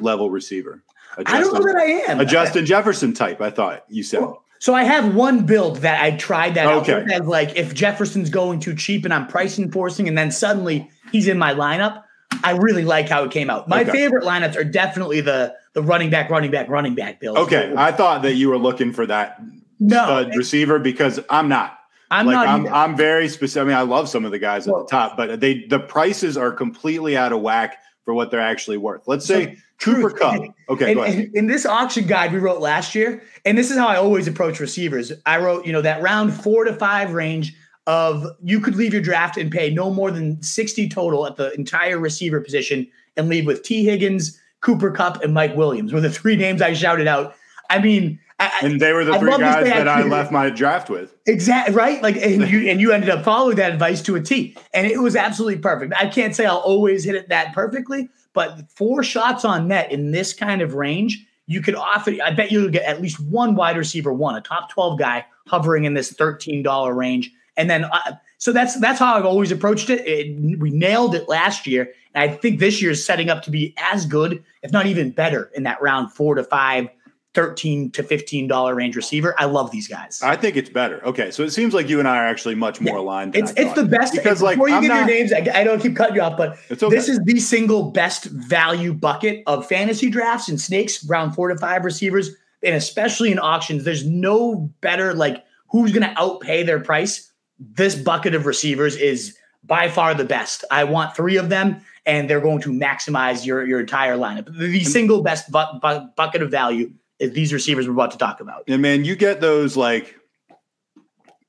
level receiver. A I don't know that I am. a Justin Jefferson type. I thought you said. So I have one build that I tried that Okay. as like if Jefferson's going too cheap and I'm price enforcing and then suddenly he's in my lineup, I really like how it came out. My Okay. favorite lineups are definitely the the running back, running back, running back build. Okay, I thought that you were looking for that no, stud receiver because I'm not. I'm like not. I'm. I'm very specific. I mean, I love some of the guys at Well- the top, but they the prices are completely out of whack for what they're actually worth. Let's say Cooper truth- Kupp. Okay, And, go ahead. and in this auction guide we wrote last year, and this is how I always approach receivers. I wrote, you know, that round four to five range of you could leave your draft and pay no more than 60 total at the entire receiver position and leave with Tee Higgins, Cooper Kupp, and Mike Williams were the three names I shouted out. I mean, I, I- and they were the I'd three guys that I left my draft with. Exactly right. Like and you and you ended up following that advice to a T. And it was absolutely perfect. I can't say I'll always hit it that perfectly, but four shots on net in this kind of range, you could offer I bet you'll get at least one wide receiver one, a top 12 guy hovering in this $13 range. And then uh, so that's that's how I've always approached it. it. We nailed it last year. And I think this year is setting up to be as good, if not even better, in that round four to five, 13 to $15 range receiver. I love these guys. I think it's better. Okay, so it seems like you and I are actually much more aligned. Than It's it's the best because like before you I'm give not, your names, I, I don't keep cutting you off, but okay. this is the single best value bucket of fantasy drafts and snakes round four to five receivers, and especially in auctions. There's no better like who's going to outpay their price. This bucket of receivers is by far the best. I want three of them, and they're going to maximize your your entire lineup. The, single best bu- bu- bucket of value is these receivers we're about to talk about. And man, you get those like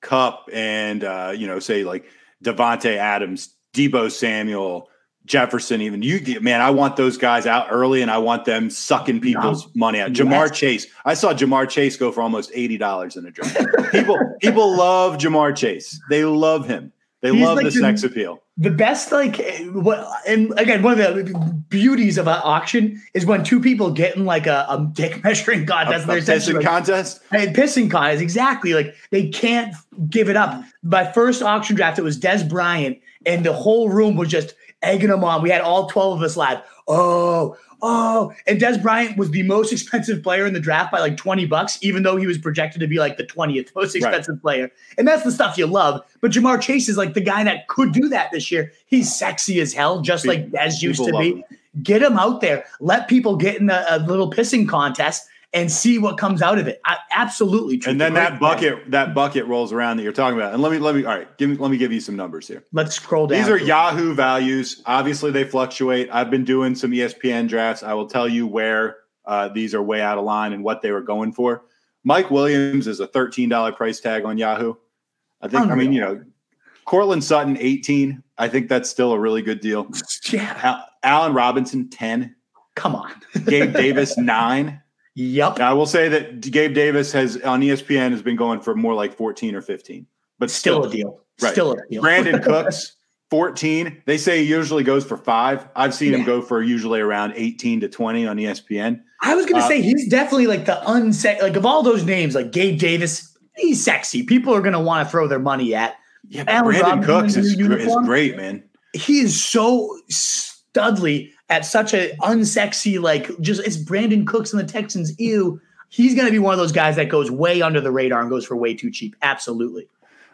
Kupp and uh, you know, say like Davante Adams, Deebo Samuel, Jefferson. Even you, get- man, I want those guys out early, and I want them sucking people's money out. Ja'Marr Yes. Chase, I saw Ja'Marr Chase go for almost eighty dollars in a draft. people, people love Ja'Marr Chase. They love him. They He's love like the the- sex appeal. The best, like, what, and again, one of the beauties of an auction is when two people get in like a, a dick measuring A, contest. a essentially pissing like, contest. And pissing contest, exactly. Like they can't give it up. My first auction draft, it was Dez Bryant, and the whole room was just egging him on. We had all 12 of us live. Oh, oh. And Dez Bryant was the most expensive player in the draft by like 20 bucks, even though he was projected to be like the 20th most expensive player. And that's the stuff you love. But Ja'Marr Chase is like the guy that could do that this year. He's sexy as hell, just like Dez used to be him. get him out there. Let people get in the, a little pissing contest and see what comes out of it. I, absolutely. And then that bucket, that bucket rolls around that you're talking about. And let me, let me, all right, give me, let me give you some numbers here. Let's scroll down. These are. Yahoo values. Obviously, they fluctuate. I've been doing some ESPN drafts. I will tell you where uh, these are way out of line and what they were going for. Mike Williams is a $13 price tag on Yahoo. I think, I mean, you know, Courtland Sutton, 18. I think that's still a really good deal. Yeah, Al- Allen Robinson, 10. come on. Gabe Davis, 9. Yep. I will say that Gabe Davis has on ESPN has been going for more like 14 or 15, but Still still, a deal. Right. Still a deal. Brandin Cooks, 14. They say he usually goes for five. I've seen him go for usually around 18 to 20 on ESPN. I was gonna Uh, say he's definitely like the unse like of all those names, like Gabe Davis. He's sexy. People are gonna want to throw their money at. Yeah, Brandin Robinson Cooks is, is great, man. He is so studly at such a unsexy, like just it's Brandin Cooks and the Texans. Ew. He's gonna be one of those guys that goes way under the radar and goes for way too cheap. Absolutely.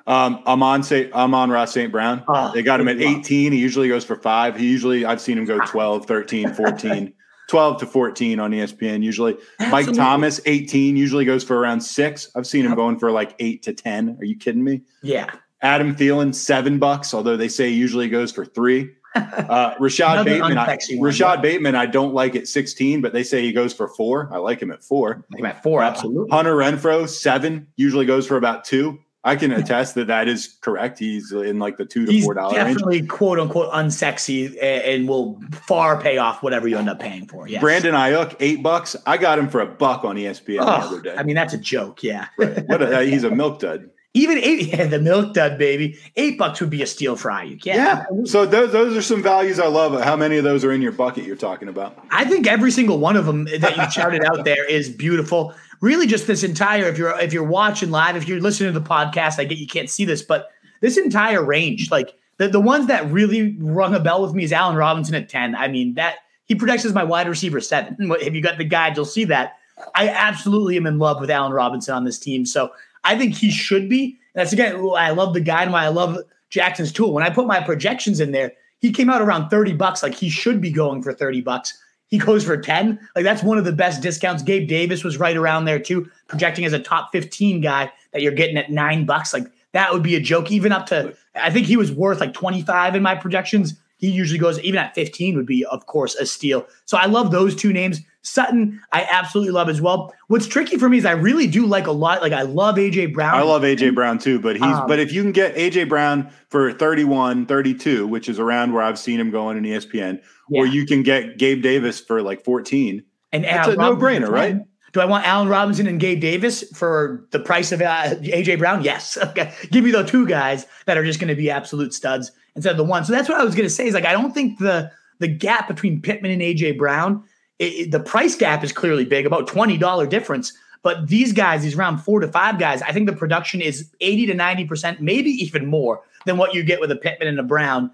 Um, I'm on St. I'm on Ross St. Brown. Oh, they got him at good luck. 18. He usually goes for five. He usually I've seen him go 12, 13, 14, 12 to 14 on ESPN. Usually Mike Thomas, 18, usually goes for around six. I've seen him going for like eight to 10. Are you kidding me? Yeah. Adam Thielen, seven bucks, although they say he usually goes for three. Uh, Rashod Bateman, I, one, Rashod. Bateman, I don't like at 16, but they say he goes for four. I like him at four. Like at four, Uh, absolutely. Hunter Renfrow, seven, usually goes for about two. I can attest that that is correct. He's in like the two to He's four dollar range. definitely quote unquote unsexy and will far pay off whatever you end up paying for. Yes. Brandon Aiyuk, eight bucks. I got him for a buck on ESPN the Oh, other day. I mean, that's a joke. Yeah. what a, he's a milk dud. Even eight, yeah, the milk dud, baby. Eight bucks would be a steal for Aiyuk. Yeah. So those those are some values I love. How many of those are in your bucket you're talking about? I think every single one of them that you shouted out there is beautiful. Really, just this entire if you're if you're watching live, if you're listening to the podcast, I get you can't see this, but this entire range, like the, the ones that really rung a bell with me is Allen Robinson at 10. I mean, that he projects as my wide receiver seven. If you got the guide, you'll see that. I absolutely am in love with Allen Robinson on this team. So I think he should be. And that's again, I love the guy and why I love Jackson's tool. When I put my projections in there, he came out around 30 bucks. Like he should be going for 30 bucks. He goes for 10. Like that's one of the best discounts. Gabe Davis was right around there too, projecting as a top 15 guy that you're getting at nine bucks. Like that would be a joke, even up to, I think he was worth like 25 in my projections. He usually goes even at 15 would be, of course, a steal. So I love those two names. Sutton, I absolutely love as well. What's tricky for me is I really do like a lot. Like I love AJ Brown. I love AJ Brown too, but he's Um, but if you can get AJ Brown for 31, 32, which is around where I've seen him going in ESPN, or you can get Gabe Davis for like 14. And That's Allen a no-brainer, right? Do I want Allen Robinson and Gabe Davis for the price of uh, AJ Brown? Yes. Okay. Give me the two guys that are just going to be absolute studs instead of the one. So that's what I was going to say. Is like I don't think the the gap between Pittman and AJ Brown, it, the price gap is clearly big, about twenty dollar difference. But these guys, these round four to five guys, I think the production is eighty to ninety percent, maybe even more than what you get with a Pittman and a Brown,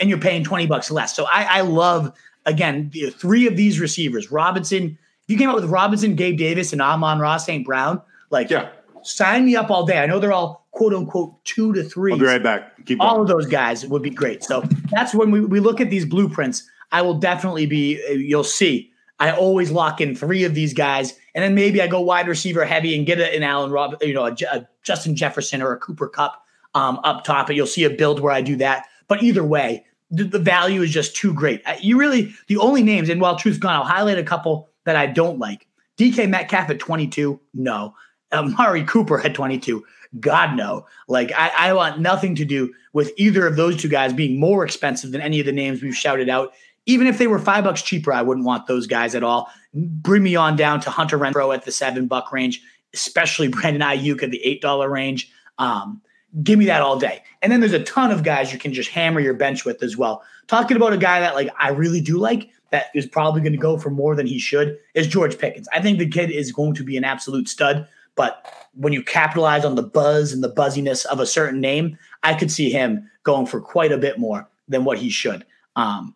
and you're paying twenty bucks less. So I, I love again the three of these receivers, Robinson. If you came out with Robinson, Gabe Davis, and Amon-Ra St. Brown, like Yeah. sign me up all day. I know they're all quote unquote two to three. I'll be right back. Keep All going. of those guys would be great. So that's when we, we look at these blueprints. I will definitely be, you'll see, I always lock in three of these guys. And then maybe I go wide receiver heavy and get an Allen Rob, you know, a, a Justin Jefferson or a Cooper Kupp um, up top. And you'll see a build where I do that. But either way, the, the value is just too great. You really, the only names, and while truth's gone, I'll highlight a couple that I don't like. DK Metcalf at 22, no. Amari Cooper at 22, God no. Like I, I want nothing to do with either of those two guys being more expensive than any of the names we've shouted out. Even if they were five bucks cheaper, I wouldn't want those guys at all. Bring me on down to Hunter Renfrow at the seven buck range, especially Brandon Aiyuk at the eight dollar range. Um, give me that all day. And then there's a ton of guys you can just hammer your bench with as well. Talking about a guy that like I really do like that is probably going to go for more than he should is George Pickens. I think the kid is going to be an absolute stud, but when you capitalize on the buzz and the buzziness of a certain name, I could see him going for quite a bit more than what he should. Um,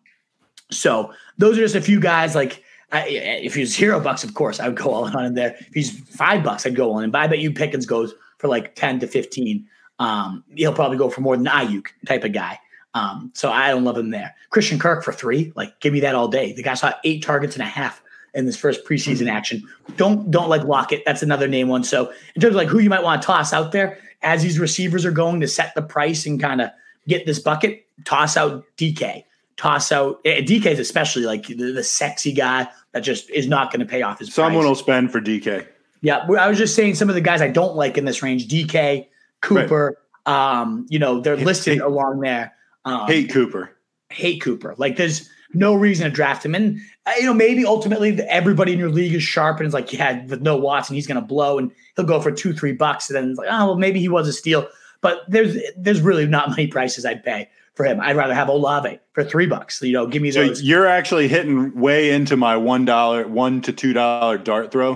so those are just a few guys. Like I, if he's zero bucks, of course I would go all in on him there. If he's five bucks, I'd go on him. But I bet you Pickens goes for like ten to fifteen. Um, he'll probably go for more than Aiyuk type of guy. Um, so I don't love him there. Christian Kirk for three, like give me that all day. The guy saw eight targets and a half in this first preseason action. Don't don't like Lockett. That's another name one. So in terms of like who you might want to toss out there as these receivers are going to set the price and kind of get this bucket, toss out DK. Toss out eh, DK is especially like the, the sexy guy that just is not going to pay off his Someone price. will spend for DK. Yeah, I was just saying some of the guys I don't like in this range: DK, Cooper. Um, you know, they're listed Hate- along there. Um, Hate Cooper. hate Cooper. Like, there's no reason to draft him. And uh, you know, maybe ultimately everybody in your league is sharp and is like, yeah, with no Watson, he's going to blow and he'll go for two, three bucks. And then it's like, oh, well, maybe he was a steal. But there's there's really not many prices I'd pay for him. I'd rather have Olave for three bucks. You know, give me So those. you're actually hitting way into my one dollar, one to two dollar dart throw.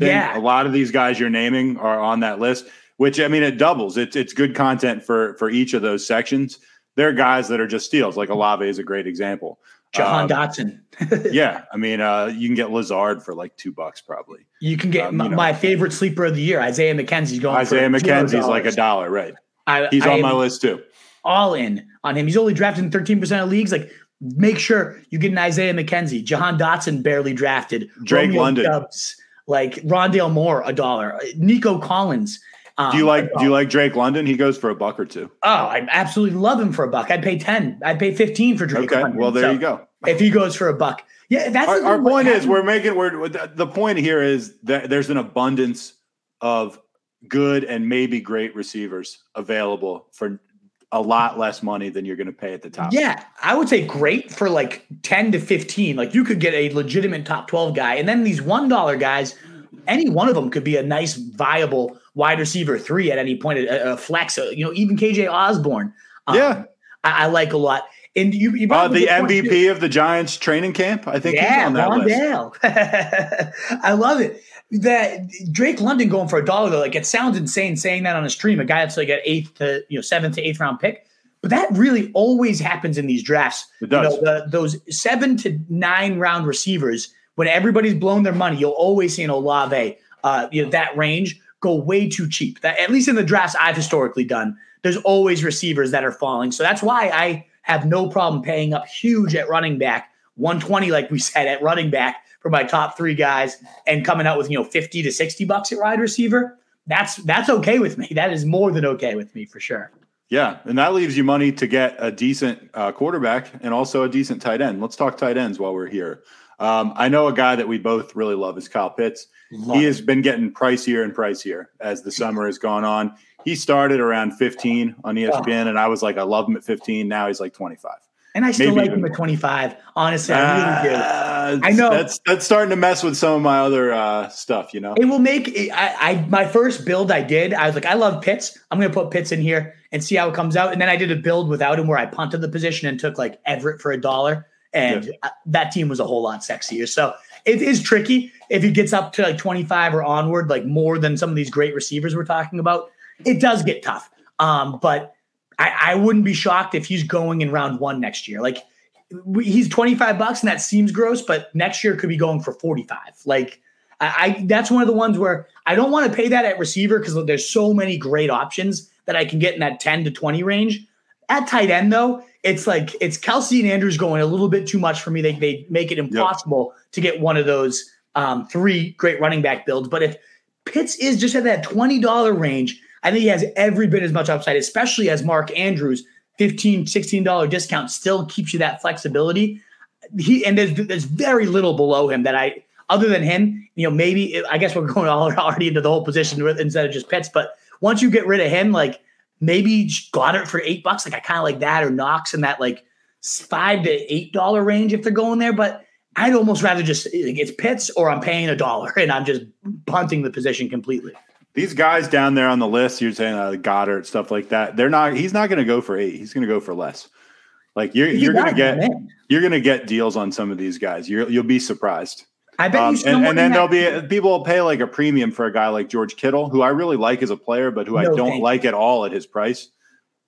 thing. Yeah. a lot of these guys you're naming are on that list. Which I mean, it doubles. It's it's good content for for each of those sections. There are guys that are just steals. Like Olave is a great example. Jahan Um, Dotson. yeah, I mean, uh, you can get Lazard for like two bucks probably. You can get um, my, you know. my favorite sleeper of the year, Isaiah McKenzie's going. Isaiah McKenzie's like a dollar, right? I, He's I on am my list too. All in on him. He's only drafted in 13% of leagues. Like, make sure you get an Isaiah McKenzie. Jahan Dotson barely drafted. Drake Romeo London. Doubs, like Rondale Moore, a dollar. Nico Collins. Um, Do you like Do you like Drake London? He goes for a buck or two. Oh, I absolutely love him for a buck. I'd pay 10. I'd pay 15 for Drake Okay, London. well there So, you go. If he goes for a buck. Yeah, that's Our, our point is we're making we're the point here is that there's an abundance of good and maybe great receivers available for a lot less money than you're going to pay at the top. Yeah, I would say great for like 10 to 15. Like you could get a legitimate top 12 guy. And then these $1 guys, any one of them could be a nice, viable wide receiver three at any point, a, a flex, uh, you know, even KJ Osborn. um, Yeah. I, I like a lot. And you, you brought Uh, up the good point, too. MVP of the Giants training camp, I think he's Yeah, on that list. I love it. That Drake London going for a dollar though, like it sounds insane saying that on a stream. A guy that's like an eighth to you know seventh to eighth round pick, but that really always happens in these drafts. It does. You know, the, those seven to nine round receivers, when everybody's blown their money, you'll always see an Olave, uh, you know, that range go way too cheap. That at least in the drafts I've historically done, there's always receivers that are falling. So that's why I have no problem paying up huge at running back, 120, like we said, at running back for my top three guys, and coming out with you know 50 to 60 bucks at wide receiver. That's that's okay with me. That is more than okay with me for sure. Yeah, and that leaves you money to get a decent uh, quarterback and also a decent tight end. Let's talk tight ends while we're here. Um, I know a guy that we both really love is Kyle Pitts. Love he it. has been getting pricier and pricier as the summer has gone on. He started around 15 on ESPN, and I was like, I love him at 15. Now he's like 25. And I still maybe like him at 25. Honestly, I really do. I know. that's that's starting to mess with some of my other uh, stuff. You know, It will make it, I, I my first build I did. I was like, I love Pitts. I'm going to put Pitts in here and see how it comes out. And then I did a build without him where I punted the position and took like Everett for a dollar, and uh, that team was a whole lot sexier. So it is tricky if he gets up to like 25 or onward, like more than some of these great receivers we're talking about. It does get tough. Um, but I, I wouldn't be shocked if he's going in round one next year. Like we, he's 25 bucks and that seems gross, but next year could be going for 45. Like I, I that's one of the ones where I don't want to pay that at receiver because there's so many great options that I can get in that 10 to 20 range. At tight end, though, it's like it's Kelce and Andrews going a little bit too much for me. They, they make it impossible to get one of those um, three great running back builds. But if Pitts is just at that $20 range, I think he has every bit as much upside, especially as Mark Andrews $15, $16 discount still keeps you that flexibility. He and there's there's very little below him that I other than him, you know, maybe I guess we're going already into the whole position instead of just Pitts. But once you get rid of him, like maybe Goedert for eight bucks, like I kind of like that, or Knox in that like five to eight dollar range if they're going there. But I'd almost rather just like, it's Pitts or I'm paying a dollar and I'm just punting the position completely. These guys down there on the list, you're saying uh, Goedert stuff like that. They're not. He's not going to go for eight. He's going to go for less. Like you're you're going to get man. you're going to get deals on some of these guys. You're, you'll be surprised. I bet Um, you and, and then there'll be people will pay like a premium for a guy like George Kittle, who I really like as a player, but who I don't thank like at all at his price.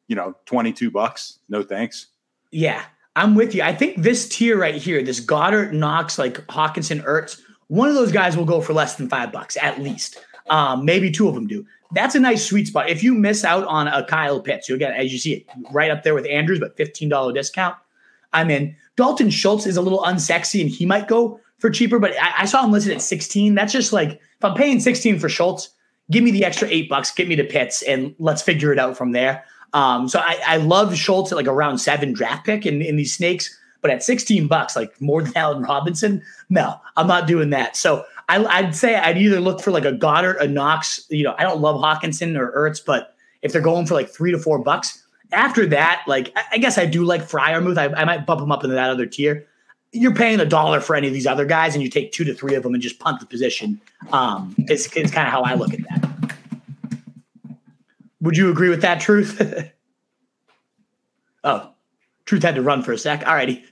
You know, twenty two bucks. No thanks. Yeah, I'm with you. I think this tier right here, this Goedert, Knox, like Hockenson, Ertz, one of those guys will go for less than five bucks at least. Um, maybe two of them do. That's a nice sweet spot. If you miss out on a Kyle Pitts, you'll get, as you see it, right up there with Andrews, but $15 discount. I'm in. Dalton Schultz is a little unsexy and he might go for cheaper, but I, I saw him listed at 16. That's just like, if I'm paying 16 for Schultz, give me the extra eight bucks, get me to Pitts, and let's figure it out from there. Um, so I, I love Schultz at like a round seven draft pick in, in these snakes, but at 16 bucks, like more than Allen Robinson, no, I'm not doing that. So I, I'd say I'd either look for like a Goedert, a Knox. You know, I don't love Hockenson or Ertz, but if they're going for like three to four bucks, after that, like I, I guess I do like Freiermuth. I, I might bump him up into that other tier. You're paying a dollar for any of these other guys, and you take two to three of them and just punt the position. Um, it's, it's kind of how I look at that. Would you agree with that, Truth? oh, Truth had to run for a sec. Alrighty.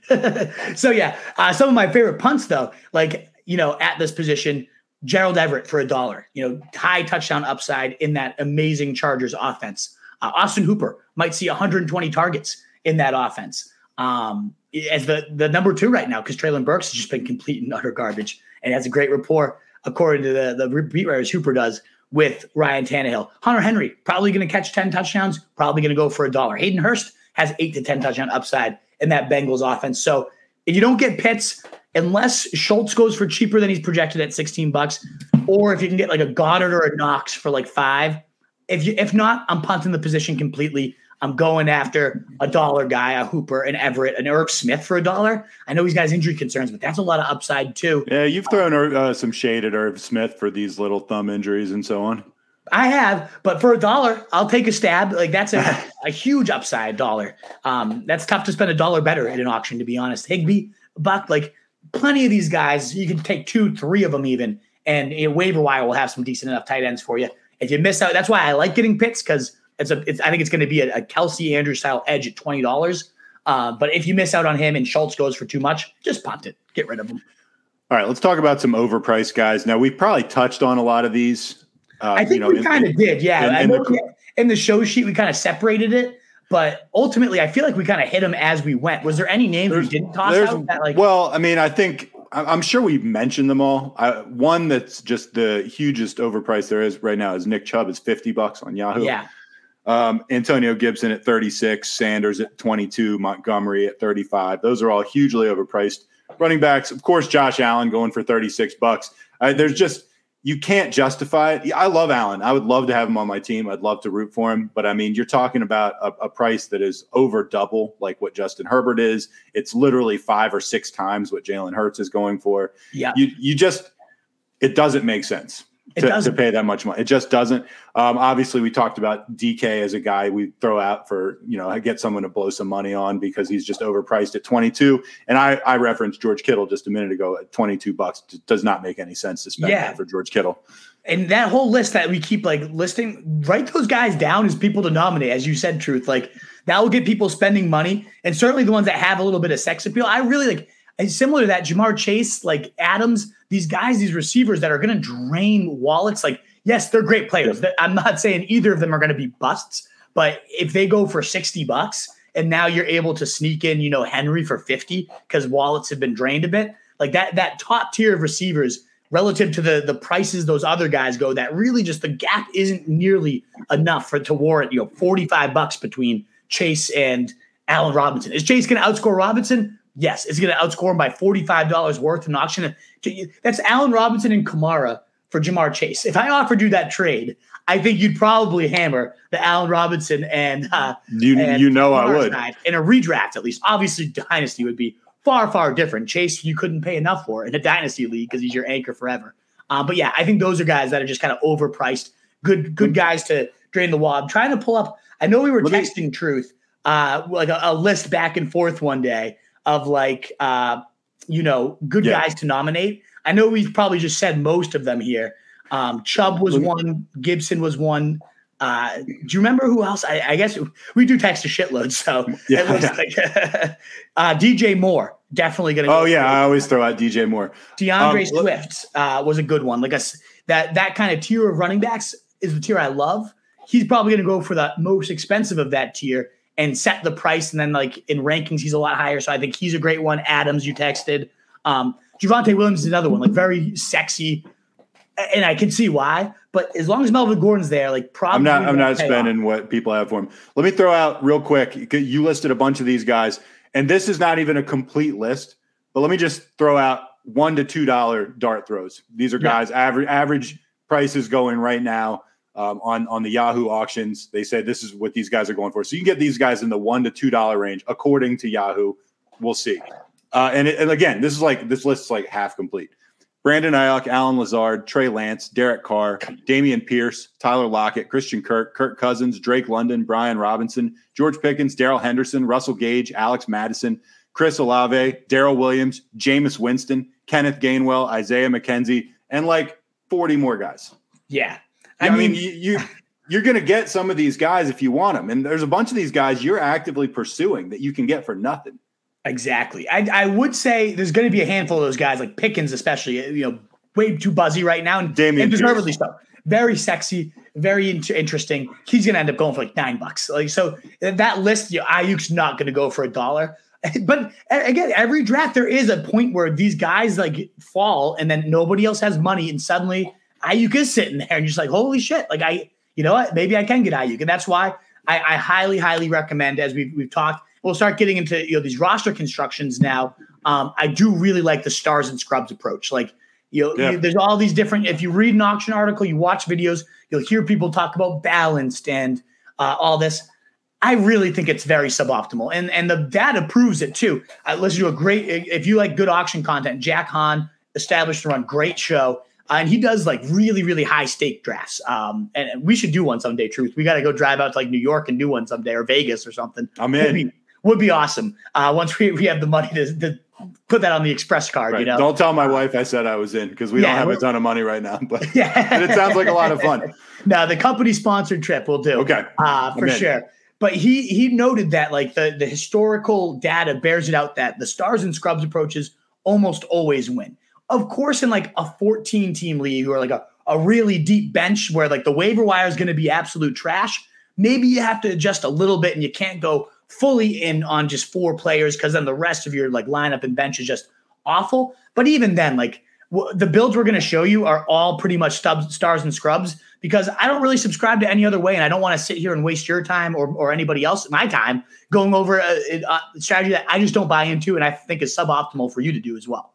so yeah, uh, some of my favorite punts though, like you know, at this position, Gerald Everett for a dollar. You know, high touchdown upside in that amazing Chargers offense. Uh, Austin Hooper might see 120 targets in that offense um, as the the number two right now because Treylon Burks has just been complete and utter garbage and has a great rapport according to the the beat writers Hooper does with Ryan Tannehill. Hunter Henry probably going to catch 10 touchdowns, probably going to go for a dollar. Hayden Hurst has eight to 10 touchdown upside in that Bengals offense. So if you don't get Pitts, unless Schultz goes for cheaper than he's projected at 16 bucks, or if you can get like a Goedert or a Knox for like five, if you if not, I'm punting the position completely. I'm going after a dollar guy, a Hooper, an Everett, an Irv Smith for a dollar. I know he's got his injury concerns, but that's a lot of upside too. Yeah, you've thrown uh, some shade at Irv Smith for these little thumb injuries and so on. I have, but for a dollar, I'll take a stab. Like that's a, a huge upside dollar. Um, that's tough to spend a dollar better at an auction, to be honest. Higbee, Buck, like plenty of these guys, you can take two, three of them even, and a waiver wire will have some decent enough tight ends for you. If you miss out, that's why I like getting picks because it's a. It's, I think it's going to be a, a Kelce Andrew style edge at twenty dollars. Uh, but if you miss out on him and Schultz goes for too much, just punt it, get rid of him. All right, let's talk about some overpriced guys. Now we've probably touched on a lot of these. Uh, I think you know, we kind of did, yeah. in- I in the- in the show sheet we kind of separated it, but ultimately I feel like we kind of hit them as we went. Was there any names we didn't toss there's- out? That like, well, I mean, I think I'm sure we've mentioned them all. I, one that's just the hugest overpriced there is right now is Nick Chubb is 50 bucks on Yahoo. yeah, Um, Antonio Gibson at 36, Sanders at 22, Montgomery at 35. Those are all hugely overpriced. Running backs, of course, Josh Allen going for 36 bucks. Uh, there's just you can't justify it. I love Allen. I would love to have him on my team. I'd love to root for him. But I mean, you're talking about a, a price that is over double like what Justin Herbert is. It's literally five or six times what Jalen Hurts is going for. yeah. You you just it doesn't make sense It to, to pay that much money. It just doesn't. Um, obviously, we talked about DK as a guy we throw out for you know get someone to blow some money on because he's just overpriced at 22. And I I referenced George Kittle just a minute ago at 22 bucks. It does not make any sense to spend Yeah. that for George Kittle. And that whole list that we keep like listing, write those guys down as people to nominate, as you said, truth. Like that will get people spending money, and certainly the ones that have a little bit of sex appeal. I really like. And similar to that, Ja'Marr Chase, like Adams, these guys, these receivers that are going to drain wallets. Like, yes, they're great players. I'm not saying either of them are going to be busts, but if they go for 60 bucks and now you're able to sneak in, you know, Henry for 50 because wallets have been drained a bit, like that, that top tier of receivers relative to the the prices those other guys go, that really just the gap isn't nearly enough for to warrant, you know, 45 bucks between Chase and Allen Robinson. Is Chase going to outscore Robinson? Yes. it's going to outscore him by $45 worth in auction? That's Allen Robinson and Kamara for Ja'Marr Chase. If I offered you that trade, I think you'd probably hammer the Allen Robinson and uh, You and you know I would. side in a redraft at least. Obviously, dynasty would be far far different. Chase you couldn't pay enough for in a dynasty league because he's your anchor forever. Um, but yeah, I think those are guys that are just kind of overpriced. Good good guys to drain the wall. I'm trying to pull up. I know we were Let me- texting truth, uh, like a, a list back and forth one day of like uh, you know good Yeah. guys to nominate. I know we've probably just said most of them here. Um, Chubb was one. Gibson was one. Uh, do you remember who else? I, I guess we do text a shitload, so Yeah. it looks like uh, DJ Moore definitely going to. Oh yeah, I always throw out DJ Moore. DeAndre Um, Swift uh, was a good one. Like us, that that kind of tier of running backs is the tier I love. He's probably going to go for the most expensive of that tier and set the price. And then like in rankings, he's a lot higher. So I think he's a great one. Adams, you texted. Um, Javonte Williams is another one, like very sexy, and I can see why. But as long as Melvin Gordon's there, like probably I'm not. I'm not pay off. spending what people have for him. Let me throw out real quick. You listed a bunch of these guys, and this is not even a complete list. But let me just throw out one to two dollar dart throws. These are Yeah. guys average average prices going right now um, on on the Yahoo auctions. They said this is what these guys are going for. So you can get these guys in the one to two dollar range according to Yahoo. We'll see. Uh, and, it, and again, this is like this list is like half complete. Brandon Aiyuk, Allen Lazard, Trey Lance, Derek Carr, Dameon Pierce, Tyler Lockett, Christian Kirk, Kirk Cousins, Drake London, Brian Robinson, George Pickens, Darrell Henderson, Russell Gage, Alex Madison, Chris Olave, Darrel Williams, Jameis Winston, Kenneth Gainwell, Isaiah McKenzie, and like 40 more guys. Yeah, I, mean, you, you you're going to get some of these guys if you want them, and there's a bunch of these guys you're actively pursuing that you can get for nothing. Exactly. I, I would say there's going to be a handful of those guys, like Pickens, especially, you know, way too buzzy right now, and, Dameon and deservedly so. Very sexy, very in- interesting. He's going to end up going for like nine bucks. Like so, that list, you know, Aiyuk's not going to go for a dollar. But again, every draft there is a point where these guys like fall, and then nobody else has money, and suddenly Aiyuk is sitting there, and you're just like, holy shit! Like I, you know what? Maybe I can get Aiyuk, and that's why I, I highly, highly recommend. As we've we've talked, we'll start getting into you know these roster constructions now. Um, I do really like the stars and scrubs approach. Like you know, Yeah. you- there's all these different. If you read an auction article, you watch videos, you'll hear people talk about balanced and uh, all this. I really think it's very suboptimal, and and the data proves it too. I listen to a great. If you like good auction content, Jack Hahn established to run great show, uh, and he does like really really high stake drafts. Um, and we should do one someday. Truth, we got to go drive out to like New York and do one someday or Vegas or something. I'm Would in. be, would be awesome. Uh, once we, we have the money to, to put that on the express card, Right. you know. Don't tell my wife I said I was in because we Yeah, don't have a ton of money right now. But, yeah, but it sounds like a lot of fun. No, the company sponsored trip will do. Okay. uh, for sure. But he he noted that like the the historical data bears it out that the stars and scrubs approaches almost always win. Of course, in like a 14 team league or like a, a really deep bench where like the waiver wire is going to be absolute trash, maybe you have to adjust a little bit and you can't go fully in on just four players because then the rest of your like lineup and bench is just awful. But even then, like w- the builds we're going to show you are all pretty much stubs, stars and scrubs because I don't really subscribe to any other way, and I don't want to sit here and waste your time or, or anybody else my time going over a, a strategy that I just don't buy into, and I think is suboptimal for you to do as well.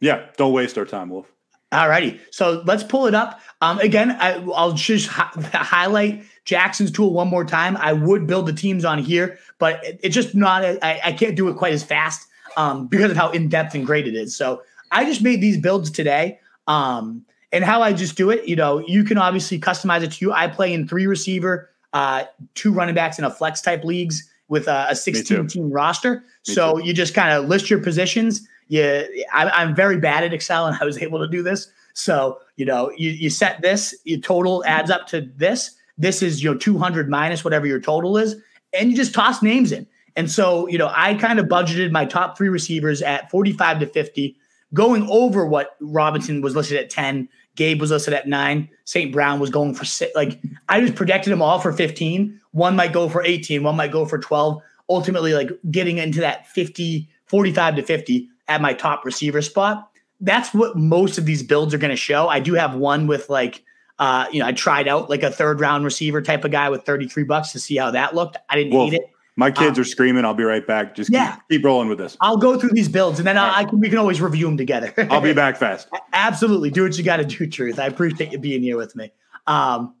Yeah, don't waste our time, Wolf. Alrighty, so let's pull it up. Um, again, I, I'll just hi- highlight Jackson's tool one more time. I would build the teams on here, but it- it's just not. I, I can't do it quite as fast um, because of how in depth and great it is. So I just made these builds today. Um, and how I just do it, you know, you can obviously customize it to you. I play in three receiver, uh, two running backs in a flex type leagues with a, a 16 team roster. Me so you just kind of list your positions. Yeah, I, I'm very bad at Excel, and I was able to do this. So you know, you, you set this, your total adds up to this. This is your 200 minus whatever your total is, and you just toss names in. And so you know, I kind of budgeted my top three receivers at 45 to 50, going over what Robinson was listed at 10. Gabe was listed at nine. St. Brown was going for six. Like I just projected them all for 15. One might go for 18. One might go for 12. Ultimately, like getting into that 50, 45 to 50 at my top receiver spot. That's what most of these builds are going to show. I do have one with like, uh, you know, I tried out like a third round receiver type of guy with 33 bucks to see how that looked. I didn't Wolf, hate it. My kids are screaming. I'll be right back. Just Yeah. keep, keep rolling with this. I'll go through these builds and then I, I can, we can always review them together. I'll be back fast. Absolutely. Do what you got to do, Truth. I appreciate you being here with me. Um,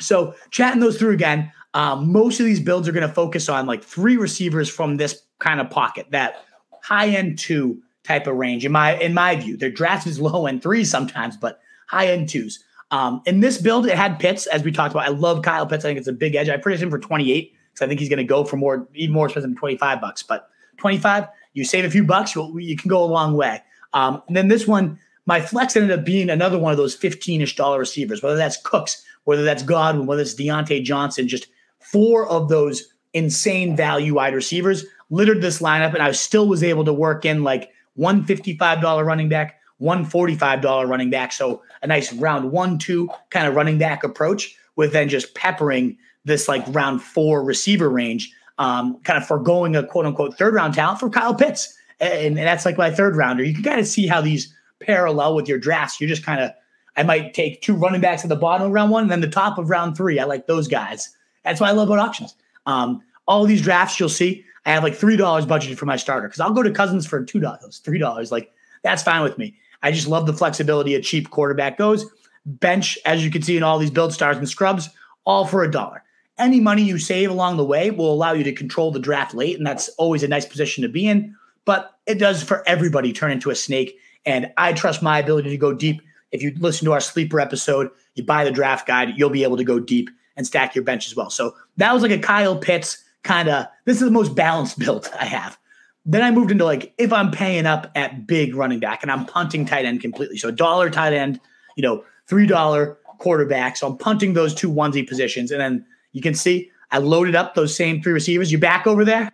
so, chatting those through again, um, most of these builds are going to focus on like three receivers from this kind of pocket, that high end two type of range. In my in my view, their draft is low end three sometimes, but high end twos. Um, in this build, it had Pitts, as we talked about. I love Kyle Pitts. I think it's a big edge. I predicted him for 28 because I think he's going to go for more, even more expensive than 25 bucks. But 25, you save a few bucks, you you can go a long way. Um, and then this one, my flex ended up being another one of those 15-ish dollar receivers, whether that's Cooks, whether that's Godwin, whether it's Diontae Johnson, just four of those insane value wide receivers littered this lineup, and I still was able to work in like one $55 running back, one $45 running back. So a nice round one, two kind of running back approach with then just peppering this like round four receiver range, um, kind of foregoing a quote unquote third round talent for Kyle Pitts. And, and that's like my third rounder. You can kind of see how these parallel with your drafts. You're just kind of, I might take two running backs at the bottom of round one and then the top of round three. I like those guys. That's why I love about auctions. Um, all these drafts you'll see, I have like three dollars budgeted for my starter because I'll go to Cousins for two dollars, three dollars. Like that's fine with me. I just love the flexibility a cheap quarterback goes. Bench, as you can see in all these build stars and scrubs, all for a dollar. Any money you save along the way will allow you to control the draft late, and that's always a nice position to be in. But it does for everybody turn into a snake. And I trust my ability to go deep. If you listen to our sleeper episode, you buy the draft guide, you'll be able to go deep and stack your bench as well. So that was like a Kyle Pitts kind of. This is the most balanced build I have. Then I moved into like if I'm paying up at big running back and I'm punting tight end completely. So dollar tight end, you know, three dollar quarterback. So I'm punting those two onesie positions, and then you can see I loaded up those same three receivers. You back over there?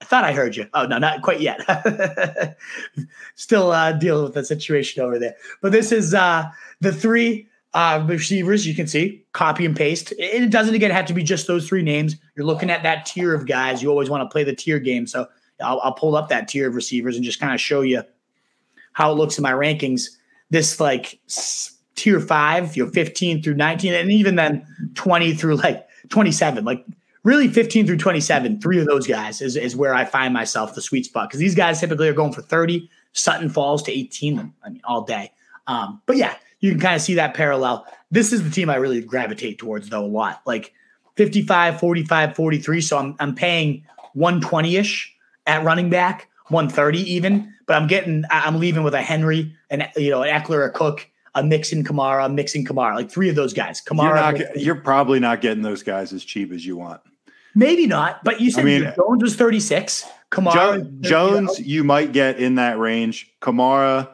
I thought I heard you. Oh no, not quite yet. Still uh, dealing with the situation over there. But this is uh, the three uh, receivers. You can see copy and paste. It doesn't again have to be just those three names. You're looking at that tier of guys. You always want to play the tier game. So I'll, I'll pull up that tier of receivers and just kind of show you how it looks in my rankings. This like tier five, you know, 15 through 19, and even then 20 through like 27. Like really 15 through 27, three of those guys is, is where I find myself the sweet spot because these guys typically are going for 30. Sutton falls to 18, I mean, all day. Um, but yeah, you can kind of see that parallel. This is the team I really gravitate towards, though, a lot. Like 55, 45, 43. So I'm, I'm paying 120 ish at running back, 130 even, but I'm getting, I'm leaving with a Henry and, you know, an Ekeler, a Cook, a Mixon Kamara, a Mixon Kamara, like three of those guys. You're, Kamara, not, you're probably not getting those guys as cheap as you want. maybe not, but you said I mean- Jones was 36. Kamara, Jo- you know, Jones, you might get in that range. Kamara,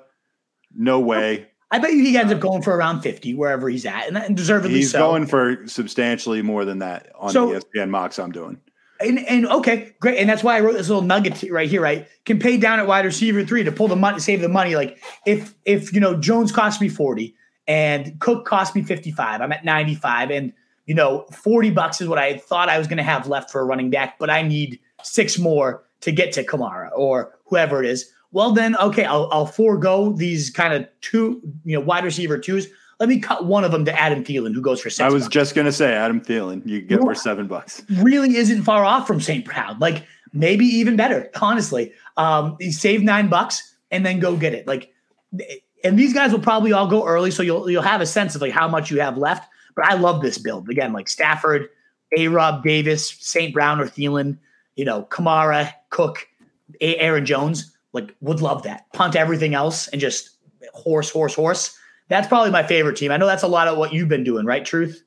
no way. I bet you he ends up um, going for around 50 wherever he's at, and, and deservedly He's so. going for substantially more than that on So- the ESPN mocks I'm doing. And, and okay, great. And that's why I wrote this little nugget right here, right? Can pay down at wide receiver three to pull the money, save the money. Like if if you know Jones cost me 40 and Cook cost me 55, I'm at 95. And you know, 40 bucks is what I thought I was gonna have left for a running back, but I need six more to get to Kamara or whoever it is. Well, then okay, I'll I'll forego these kind of two, you know, wide receiver twos. Let me cut one of them to Adam Thielen, who goes for six. I was bucks just gonna say Adam Thielen, you can get for seven bucks. really isn't far off from St. Brown. Like maybe even better, honestly. Um, save nine bucks and then go get it. Like, and these guys will probably all go early, so you'll you'll have a sense of like how much you have left. But I love this build again, like Stafford, A. Rob Davis, St. Brown or Thielen, you know, Kamara, Cook, A- Aaron Jones. Like, would love that. Punt everything else and just horse, horse, horse. That's probably my favorite team. I know that's a lot of what you've been doing, right? Truth.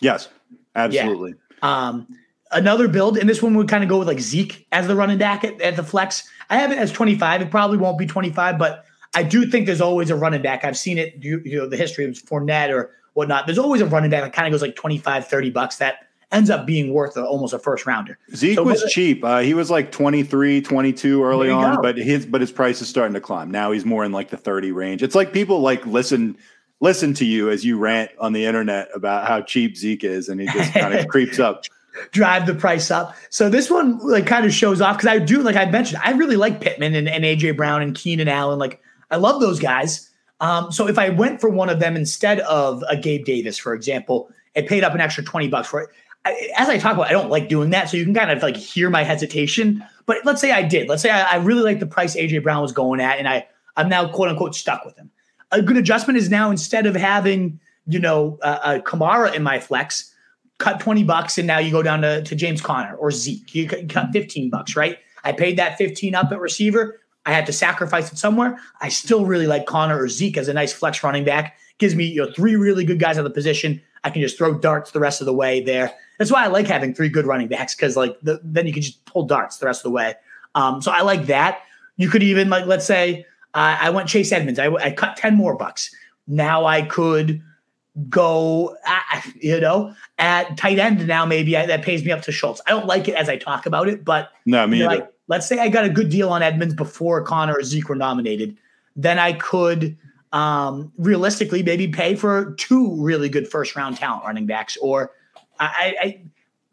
Yes, absolutely. Um, another build, and this one would kind of go with like Zeke as the running back at, at the flex. I have it as 25. It probably won't be 25, but I do think there's always a running back. I've seen it, you, you know, the history of Fournette or whatnot. There's always a running back that kind of goes like 25, 30 bucks that ends up being worth a, almost a first rounder. Zeke So was cheap. Uh, he was like 23, 22 early on, go. but his but his price is starting to climb. Now he's more in like the 30 range. It's like people like listen listen to you as you rant on the internet about how cheap Zeke is and he just kind of creeps up. drive the price up. So this one like kind of shows off because I do, like I mentioned, I really like Pittman and, and AJ Brown and Keenan Allen. Like I love those guys. Um, so if I went for one of them instead of a Gabe Davis, for example, and paid up an extra 20 bucks for it, I, as I talk about, I don't like doing that. So you can kind of like hear my hesitation. But let's say I did. Let's say I, I really like the price AJ Brown was going at, and I I'm now quote unquote stuck with him. A good adjustment is now instead of having you know a, a Kamara in my flex, cut twenty bucks, and now you go down to, to James Conner or Zeke. You cut, cut mm-hmm. fifteen bucks, right? I paid that fifteen up at receiver. I had to sacrifice it somewhere. I still really like Conner or Zeke as a nice flex running back. Gives me you know three really good guys at the position. I can just throw darts the rest of the way there. That's why I like having three good running backs because like the, then you can just pull darts the rest of the way. Um, so I like that. You could even like let's say uh, I went Chase Edmonds. I, I cut ten more bucks. Now I could go, at, you know, at tight end. Now maybe I, that pays me up to Schultz. I don't like it as I talk about it, but No, me you know, either. like, let's say I got a good deal on Edmonds before Conner or Zeke were nominated, then I could um, realistically maybe pay for two really good first round talent running backs. Or I, I,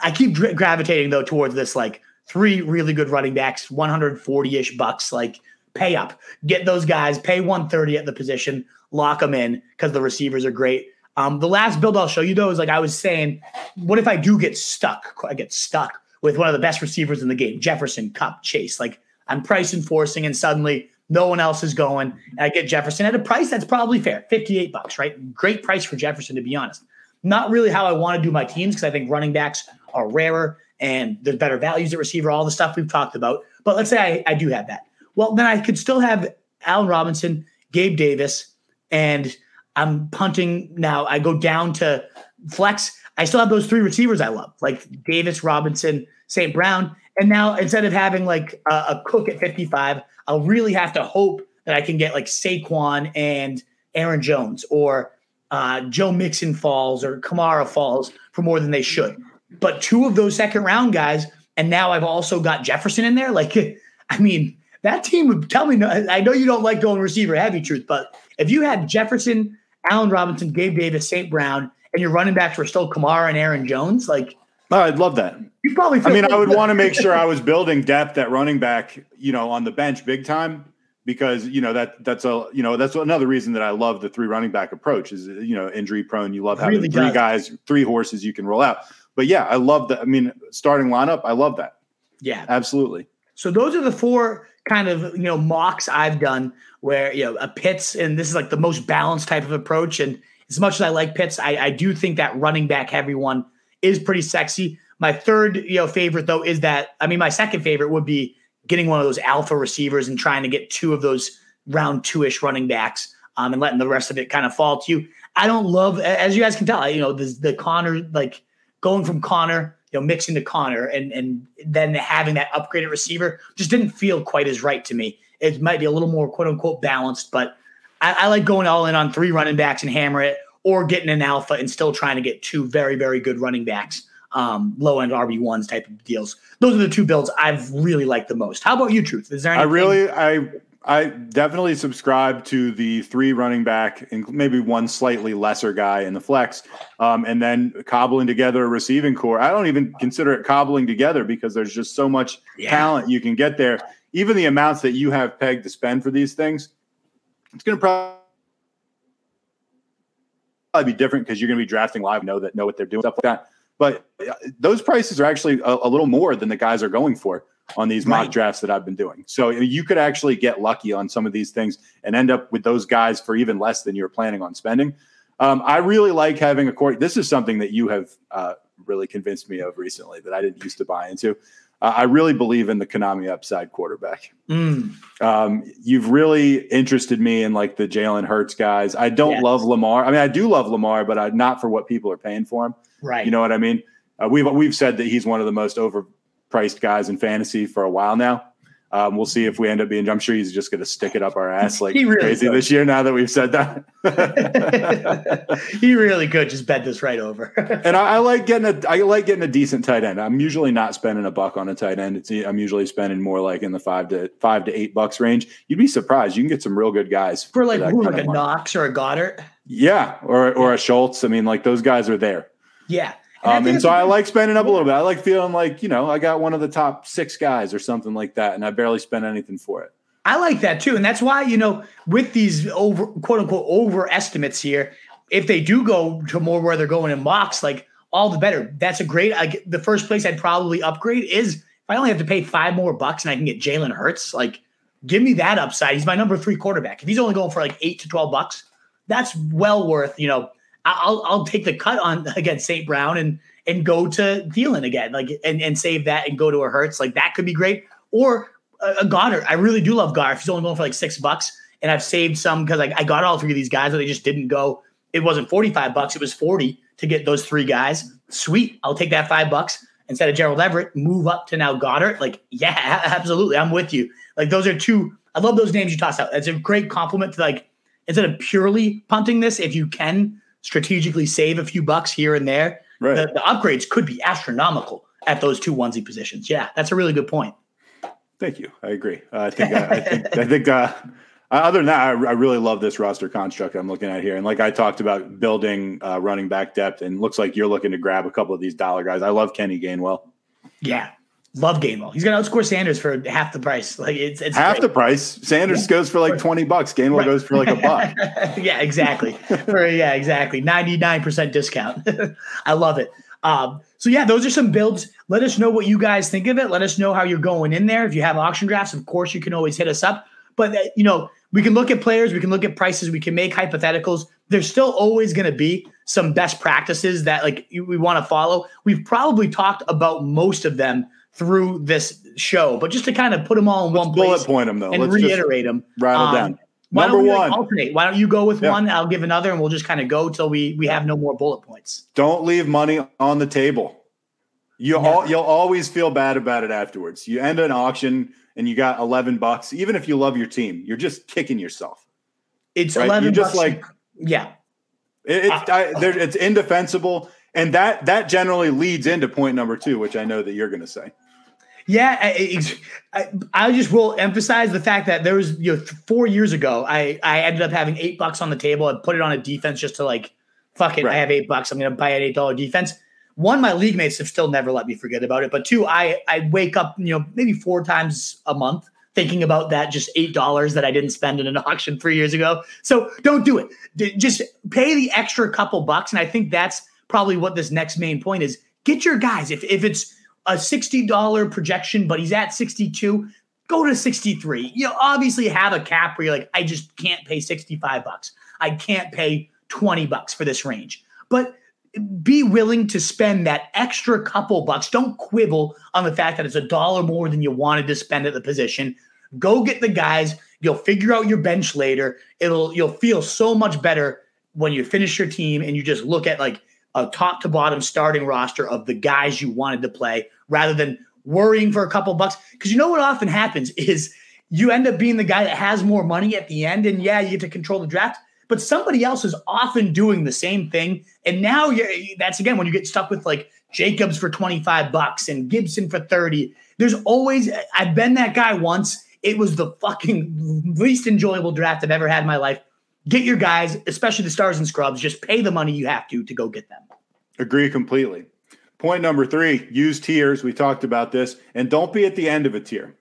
I keep gravitating though towards this like three really good running backs, 140 ish bucks, like pay up, get those guys, pay 130 at the position, lock them in because the receivers are great. Um, the last build I'll show you though is like I was saying, what if I do get stuck? I get stuck with one of the best receivers in the game, Jefferson, Kupp, Chase. Like I'm price enforcing, and suddenly no one else is going, and I get Jefferson at a price that's probably fair, 58 bucks, right? Great price for Jefferson, to be honest. Not really how I want to do my teams because I think running backs are rarer and there's better values at receiver, all the stuff we've talked about. But let's say I, I do have that. Well, then I could still have Allen Robinson, Gabe Davis, and I'm punting now. I go down to flex. I still have those three receivers I love, like Davis, Robinson, St. Brown. And now instead of having like a, a cook at 55, I'll really have to hope that I can get like Saquon and Aaron Jones or uh, Joe Mixon falls or Kamara falls for more than they should. But two of those second round guys, and now I've also got Jefferson in there. Like, I mean, that team would tell me. No, I know you don't like going receiver heavy, truth, but if you had Jefferson, Allen Robinson, Gabe Davis, St. Brown, and your running backs were still Kamara and Aaron Jones, like Oh, I'd love that. you probably. I mean, I would want to make sure I was building depth at running back, you know, on the bench big time because you know that that's a you know that's another reason that I love the three running back approach is you know injury prone. You love having Really three does. guys, three horses you can roll out. But yeah, I love that. I mean, starting lineup, I love that Yeah. absolutely. So those are the four kind of you know mocks I've done where you know a Pitts, and this is like the most balanced type of approach. And as much as I like Pitts, I, I do think that running back heavy one is pretty sexy. My third you know favorite though is that I mean my second favorite would be getting one of those alpha receivers and trying to get two of those round two ish running backs. Um, and letting the rest of it kind of fall to you. I don't love, as you guys can tell, you know, the, the Conner, like going from Conner, you know, Mixon to Conner and and then having that upgraded receiver just didn't feel quite as right to me. It might be a little more quote unquote balanced, but I, I like going all in on three running backs and hammer it, or getting an alpha and still trying to get two very very good running backs, um, low end RB ones type of deals. Those are the two builds I've really liked the most. How about you, Truth? Is there? I really, I, I definitely subscribe to the three running back and maybe one slightly lesser guy in the flex, um, and then cobbling together a receiving core. I don't even consider it cobbling together because there's just so much Yeah. talent you can get there. Even the amounts that you have pegged to spend for these things, it's going to probably be different because you're going to be drafting live, know that know what they're doing, stuff like that. But uh, those prices are actually a, a little more than the guys are going for on these mock Right. drafts that I've been doing. So you could actually get lucky on some of these things and end up with those guys for even less than you're planning on spending. Um, I really like having a court. This is something that you have uh, really convinced me of recently that I didn't used to buy into. Uh, I really believe in the Konami upside quarterback. Mm, Um, you've really interested me in like the Jalen Hurts guys. I don't Yes. love Lamar. I mean, I do love Lamar, but I, not for what people are paying for him. Right. You know what I mean? Uh, we've we've said that he's one of the most overpriced guys in fantasy for a while now. Um, we'll see if we end up being. I'm sure he's just going to stick it up our ass like really crazy could. this year. Now that we've said that, he really could just bet this right over. and I, I like getting a I like getting a decent tight end. I'm usually not spending a buck on a tight end. It's I'm usually spending more like in the five to five to eight bucks range. You'd be surprised. You can get some real good guys For like who, kind like a money. Knox or a Goedert. Yeah, or or a Schultz. I mean, like those guys are there. Yeah. I Um, and so I like spending up a little bit. I like feeling like, you know, I got one of the top six guys or something like that, and I barely spent anything for it. I like that too. And that's why, you know, with these over quote unquote overestimates here, if they do go to more where they're going in mocks, like all the better. That's a great. I the first place I'd probably upgrade is if I only have to pay five more bucks and I can get Jalen Hurts. Like, give me that upside. He's my number three quarterback. If he's only going for like eight to twelve bucks, that's well worth. You know, I'll I'll take the cut on against St. Brown and and go to Thielen again, like and and save that and go to a Hurts. Like that could be great. Or a, a Goedert. I really do love Goedert. He's only going for like six bucks, and I've saved some because I, I got all three of these guys, but they just didn't go. It wasn't forty five bucks. It was forty to get those three guys. Sweet, I'll take that five bucks instead of Gerald Everett. Move up to now Goedert. Like yeah, absolutely, I'm with you. Like those are two. I love those names you toss out. That's a great compliment to like instead of purely punting this, if you can strategically save a few bucks here and there, Right. the, the upgrades could be astronomical at those two onesie positions. Yeah, that's a really good point. Thank you. I agree. Uh, I think. Uh, I think. I think. Uh, other than that, I, I really love this roster construct I'm looking at here. And like I talked about, building uh, running back depth, and looks like you're looking to grab a couple of these dollar guys. I love Kenny Gainwell. Yeah, love Gainwell. He's gonna outscore Sanders for half the price. Like it's it's Half great. the price. Sanders goes for like twenty bucks. Gainwell Right. goes for like a buck. yeah, exactly. For yeah, exactly. Ninety nine percent discount. I love it. Um, so yeah, those are some builds. Let us know what you guys think of it. Let us know how you're going in there. If you have auction drafts, of course, you can always hit us up. But uh, you know, we can look at players, we can look at prices, we can make hypotheticals. There's still always going to be some best practices that like we want to follow. We've probably talked about most of them through this show, but just to kind of put them all in one Bullet place point them though. and Let's reiterate them. rattle Um, down. Why Number don't we like, one. alternate? Why don't you go with Yeah. one? I'll give another, and we'll just kind of go till we we have no more bullet points. Don't leave money on the table. You Never. all, you'll always feel bad about it afterwards. You end an auction and you got 11 bucks. Even if you love your team, you're just kicking yourself. It's Right? eleven. You just bucks. like yeah, it, it's I, there, it's indefensible, and that that generally leads into point number two, which I know that you're going to say. yeah. I, I, I just will emphasize the fact that there was you know four years ago, I I ended up having eight bucks on the table. I put it on a defense just to like fuck it. I have eight bucks. I'm going to buy an eight dollar defense. One, my league mates have still never let me forget about it. But two, I I wake up you know maybe four times a month thinking about that just eight dollars that I didn't spend in an auction three years ago. So don't do it. Just pay the extra couple bucks, and I think that's probably what this next main point is. Get your guys. If if it's a sixty dollar projection, but he's at sixty two, go to sixty three. You know, obviously have a cap where you're like, I just can't pay sixty five bucks. I can't pay twenty bucks for this range, but be willing to spend that extra couple bucks. Don't quibble on the fact that it's a dollar more than you wanted to spend at the position. Go get the guys. You'll figure out your bench later. It'll you'll feel so much better when you finish your team and you just look at like a top to bottom starting roster of the guys you wanted to play rather than worrying for a couple bucks. Because you know what often happens is you end up being the guy that has more money at the end, and yeah, you get to control the draft. But somebody else is often doing the same thing, and now you're that's again when you get stuck with like Jacobs for twenty five bucks and Gibson for thirty. There's always I've been that guy once. It was the fucking least enjoyable draft I've ever had in my life. Get your guys, especially the stars and scrubs, just pay the money you have to to go get them. Agree completely. Point number three use tiers. We talked about this, and don't be at the end of a tier.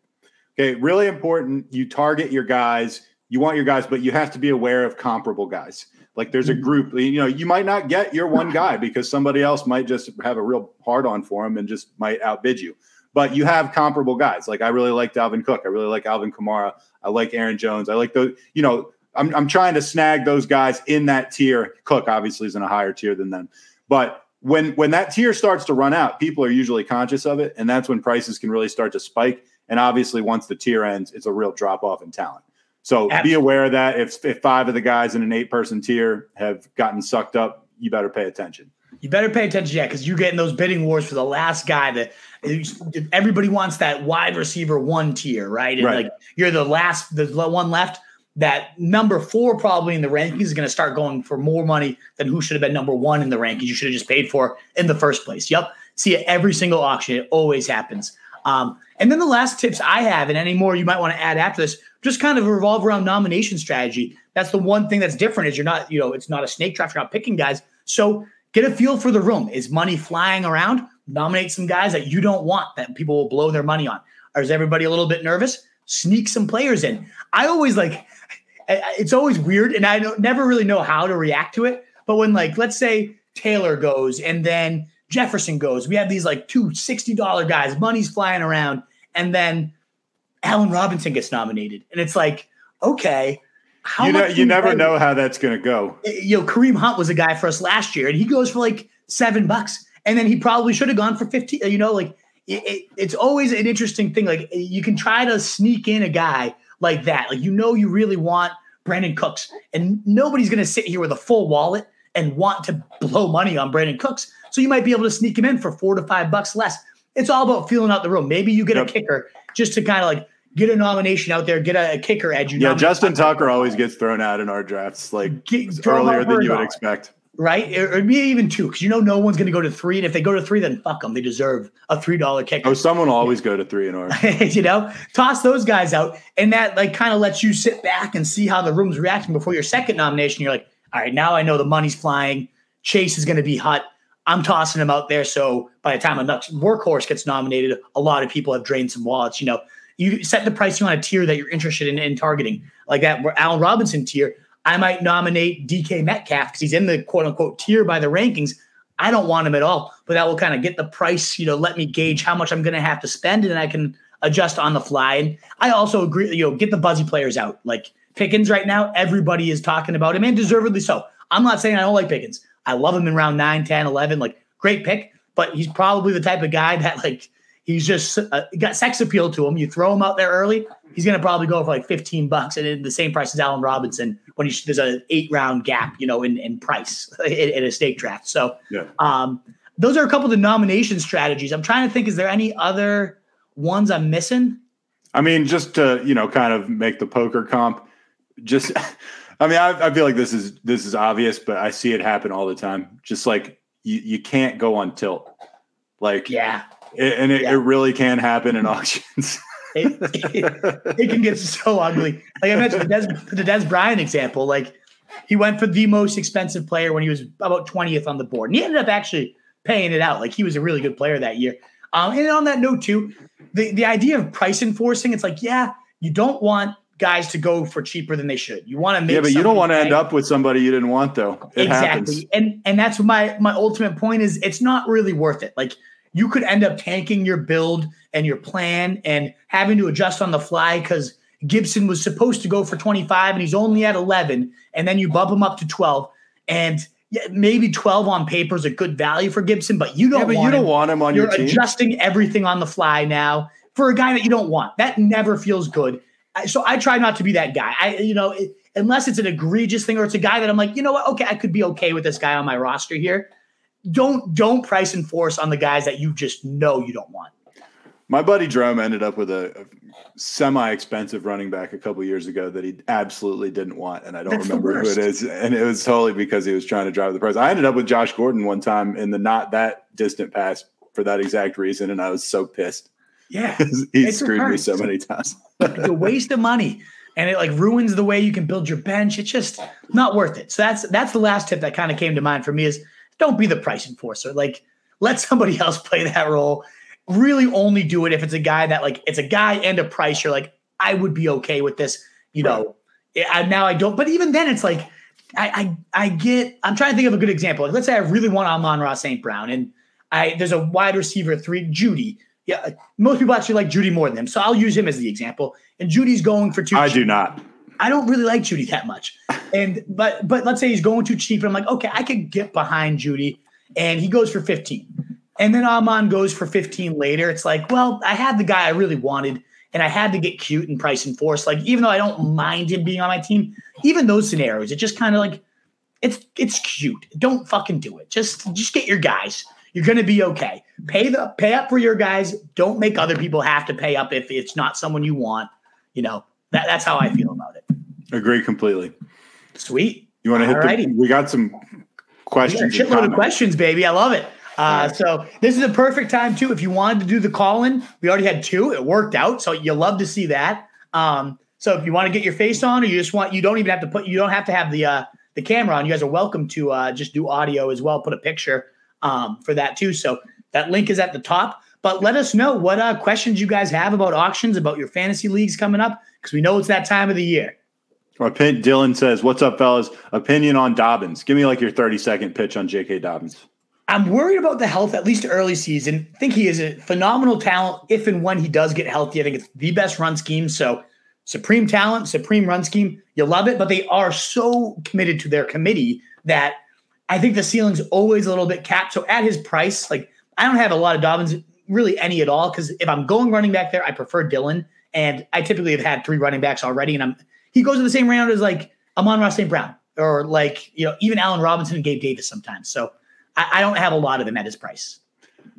Okay, really important. You target your guys. You want your guys, but you have to be aware of comparable guys. Like there's a mm-hmm. group, you know, you might not get your one guy because somebody else might just have a real hard on for him and just might outbid you. But you have comparable guys. Like I really like Dalvin Cook. I really like Alvin Kamara. I like Aaron Jones. I like those, you know, I'm, I'm trying to snag those guys in that tier. Cook obviously is in a higher tier than them. But when when that tier starts to run out, people are usually conscious of it, and that's when prices can really start to spike. And obviously, once the tier ends, it's a real drop off in talent. So be aware of that. If if five of the guys in an eight person tier have gotten sucked up, you better pay attention. You better pay attention, yeah, because you're getting those bidding wars for the last guy that everybody wants that wide receiver one tier, right? And Right. like you're the last, the one left. That number four probably in the rankings is going to start going for more money than who should have been number one in the rankings. You should have just paid for in the first place. Yep, see it every single auction. It always happens. Um, and then the last tips I have, and any more you might want to add after this, just kind of revolve around nomination strategy. That's the one thing that's different is you're not, you know, it's not a snake draft. You're not picking guys. So get a feel for the room. Is money flying around? Nominate some guys that you don't want that people will blow their money on. Or is everybody a little bit nervous? Sneak some players in. I always like. It's always weird, and I don't never really know how to react to it. But when like, let's say Taylor goes, and then Jefferson goes. We have these like two $60 guys, money's flying around. And then Allen Robinson gets nominated. And it's like, okay. How you know, you never know how that's going to go. You know, Kareem Hunt was a guy for us last year, and he goes for like seven bucks. And then he probably should have gone for 15. You know, like it, it, it's always an interesting thing. Like you can try to sneak in a guy like that. Like you know, you really want Brandin Cooks, and nobody's going to sit here with a full wallet and want to blow money on Brandin Cooks. So you might be able to sneak him in for four to five bucks less. It's all about feeling out the room. Maybe you get Yep. a kicker just to kind of like get a nomination out there, get a, a kicker edge. You know. Yeah, Justin Tucker always gets thrown out in our drafts like Get- earlier than you would expect. Right? Or, or maybe even two, because you know no one's going to go to three, and if they go to three, then fuck them. They deserve a three dollar kicker. Oh, someone will always go to three and R. you know, toss those guys out, and that like kind of lets you sit back and see how the room's reacting before your second nomination. You're like, all right, now I know the money's flying. Chase is going to be hot. I'm tossing him out there. So by the time a workhorse gets nominated, a lot of people have drained some wallets. You know, you set the pricing on a tier that you're interested in, in targeting, like that Allen Robinson tier. I might nominate DK Metcalf because he's in the quote unquote tier by the rankings. I don't want him at all, but that will kind of get the price, you know, let me gauge how much I'm going to have to spend and I can adjust on the fly. And I also agree, you know, get the buzzy players out. Like Pickens right now, everybody is talking about him and deservedly so. I'm not saying I don't like Pickens. I love him in round 9, 10, 11, like great pick, but he's probably the type of guy that like he's just uh, got sex appeal to him. You throw him out there early, he's going to probably go for like 15 bucks and the same price as Allen Robinson when he, there's an eight round gap, you know, in, in price in, in a snake draft. So, Yeah. um, those are a couple of the nomination strategies. I'm trying to think, is there any other ones I'm missing? I mean, just to you know, kind of make the poker comp. Just, I mean, I, I feel like this is this is obvious, but I see it happen all the time. Just like you, you can't go on tilt, like Yeah. it, and it, Yeah. it really can happen in auctions. It, it, it can get so ugly. Like I mentioned, the Dez, the Dez Bryant example, like he went for the most expensive player when he was about 20th on the board. And he ended up actually paying it out. Like he was a really good player that year. Um, and on that note, too, the, the idea of price enforcing, it's like, yeah, you don't want guys to go for cheaper than they should. You want to make yeah, but you don't want to end up with somebody you didn't want, though. It exactly happens. and and that's my my ultimate point is it's not really worth it like you could end up tanking your build and your plan and having to adjust on the fly because gibson was supposed to go for 25 and he's only at 11 and then you bump him up to 12 and maybe 12 on paper is a good value for gibson but you don't Yeah, but want you don't him. want him on you're your team. You're adjusting everything on the fly now for a guy that you don't want. That never feels good. So i try not to be that guy. I you know it, unless it's an egregious thing or it's a guy that i'm like you know what? Okay i could be okay with this guy on my roster here don't don't price and force on the guys that you just know you don't want My buddy Drome ended up with a, a semi-expensive running back a couple years ago that he absolutely didn't want, and I don't That's remember who it is. And it was totally because he was trying to drive the price. I ended up with Josh Gordon one time in the not that distant past for that exact reason, and I was so pissed. yeah he screwed me so many times. it's a waste of money and it like ruins the way you can build your bench it's just not worth it so that's that's the last tip that kind of came to mind for me is don't be the price enforcer. Like let somebody else play that role. Really only do it if it's a guy that like it's a guy and a price. You're like i would be okay with this you know. I, now i don't but even then it's like I, I i get i'm trying to think of a good example. Like let's say i really want Amon-Ra st brown and i there's a wide receiver three Jeudy. Yeah most people actually like Jeudy more than him so i'll use him as the example. And Jeudy's going for two I do not. I don't really like Jeudy that much. And but but let's say he's going too cheap, and I'm like, okay, I could get behind Jeudy, and he goes for 15. And then Amon goes for 15 later. It's like, well, I had the guy I really wanted, and I had to get cute and price and force. Like, even though I don't mind him being on my team, even those scenarios, it just kind of like it's it's cute. Don't fucking do it. Just just get your guys. You're gonna be okay. Pay the pay up for your guys. Don't make other people have to pay up if it's not someone you want. You know, that, that's how I feel about it. Agree completely. Sweet. You want to hit the? We got some We got questions. shitload of questions, baby. I love it. Uh, so this is a perfect time too. If you wanted to do the call in, we already had two. It worked out, so you love to see that. Um, so if you want to get your face on, or you just want, you don't even have to put, you don't have to have the uh, the camera on. You guys are welcome to uh, just do audio as well. Put a picture um, for that too. So that link is at the top. But let us know what uh, questions you guys have about auctions, about your fantasy leagues coming up, because we know it's that time of the year. Opin- Dylan says, "What's up, fellas? Opinion on Dobbins? Give me like your thirty second pitch on J.K. Dobbins." I'm worried about the health, at least early season. I think he is a phenomenal talent if and when he does get healthy. I think it's the best run scheme. So, supreme talent, supreme run scheme. You love it, but they are so committed to their committee that I think the ceiling's always a little bit capped. So, at his price, like I don't have a lot of Dobbins, really any at all, because if I'm going running back there, I prefer Dylan. And I typically have had three running backs already, and I'm he goes in the same round as like Amon-Ra St. Brown or like you know even Allen Robinson and Gabe Davis sometimes. So I, I don't have a lot of them at his price.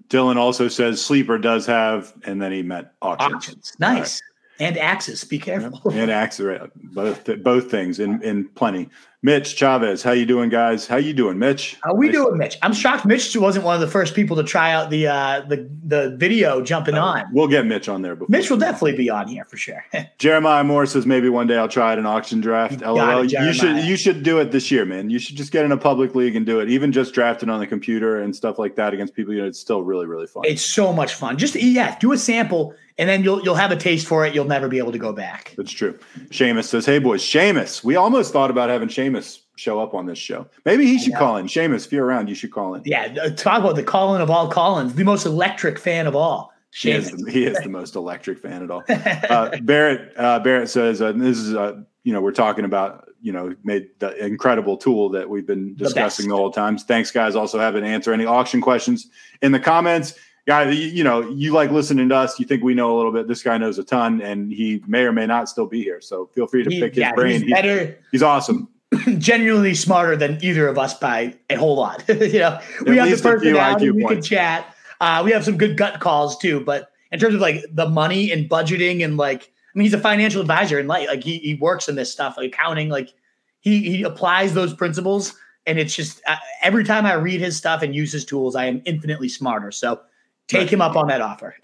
Dylan also says sleeper does have, and then he meant auctions. Auctions, nice, and axes. Be careful. and Axel, both both things in in plenty. Mitch Chavez, how you doing, guys? How you doing, Mitch? How we Nice- doing, Mitch? I'm shocked Mitch wasn't one of the first people to try out the uh, the the video jumping on. We'll get Mitch on there. Before. Mitch will definitely be on here for sure. Jeremiah Moore says maybe one day I'll try it an auction draft. You LOL. it, you should you should do it this year, man. You should just get in a public league and do it. Even just drafting on the computer and stuff like that against people, you know, it's still really really fun. it's so much fun. Just yeah, do a sample and then you'll you'll have a taste for it. You'll never be able to go back. That's true. Seamus says, "Hey boys, Seamus. We almost thought about having Seamus show up on this show. Maybe he should call in. Seamus, if you're around, you should call in. Yeah, uh, talk about the Colin of all Collins, the most electric fan of all. He is, the, he is the most electric fan at all. Uh, Barrett uh, Barrett says, uh, "This is uh, you know we're talking about you know made the incredible tool that we've been discussing best. the, whole time. Thanks, guys. Also, haven't answer any auction questions in the comments." Guy, you, you know, you like listening to us. You think we know a little bit. This guy knows a ton, and he may or may not still be here. So feel free to He- pick his yeah, brain. he's He's, better, he's awesome. genuinely smarter than either of us by a whole lot. you know, we have the personality, we can chat. Uh, we have some good gut calls too, but in terms of like the money and budgeting and like, I mean, he's a financial advisor and like, like he, he works in this stuff, like accounting, like he, he applies those principles. And it's just uh, every time I read his stuff and use his tools, I am infinitely smarter. So take Right. him up on that offer.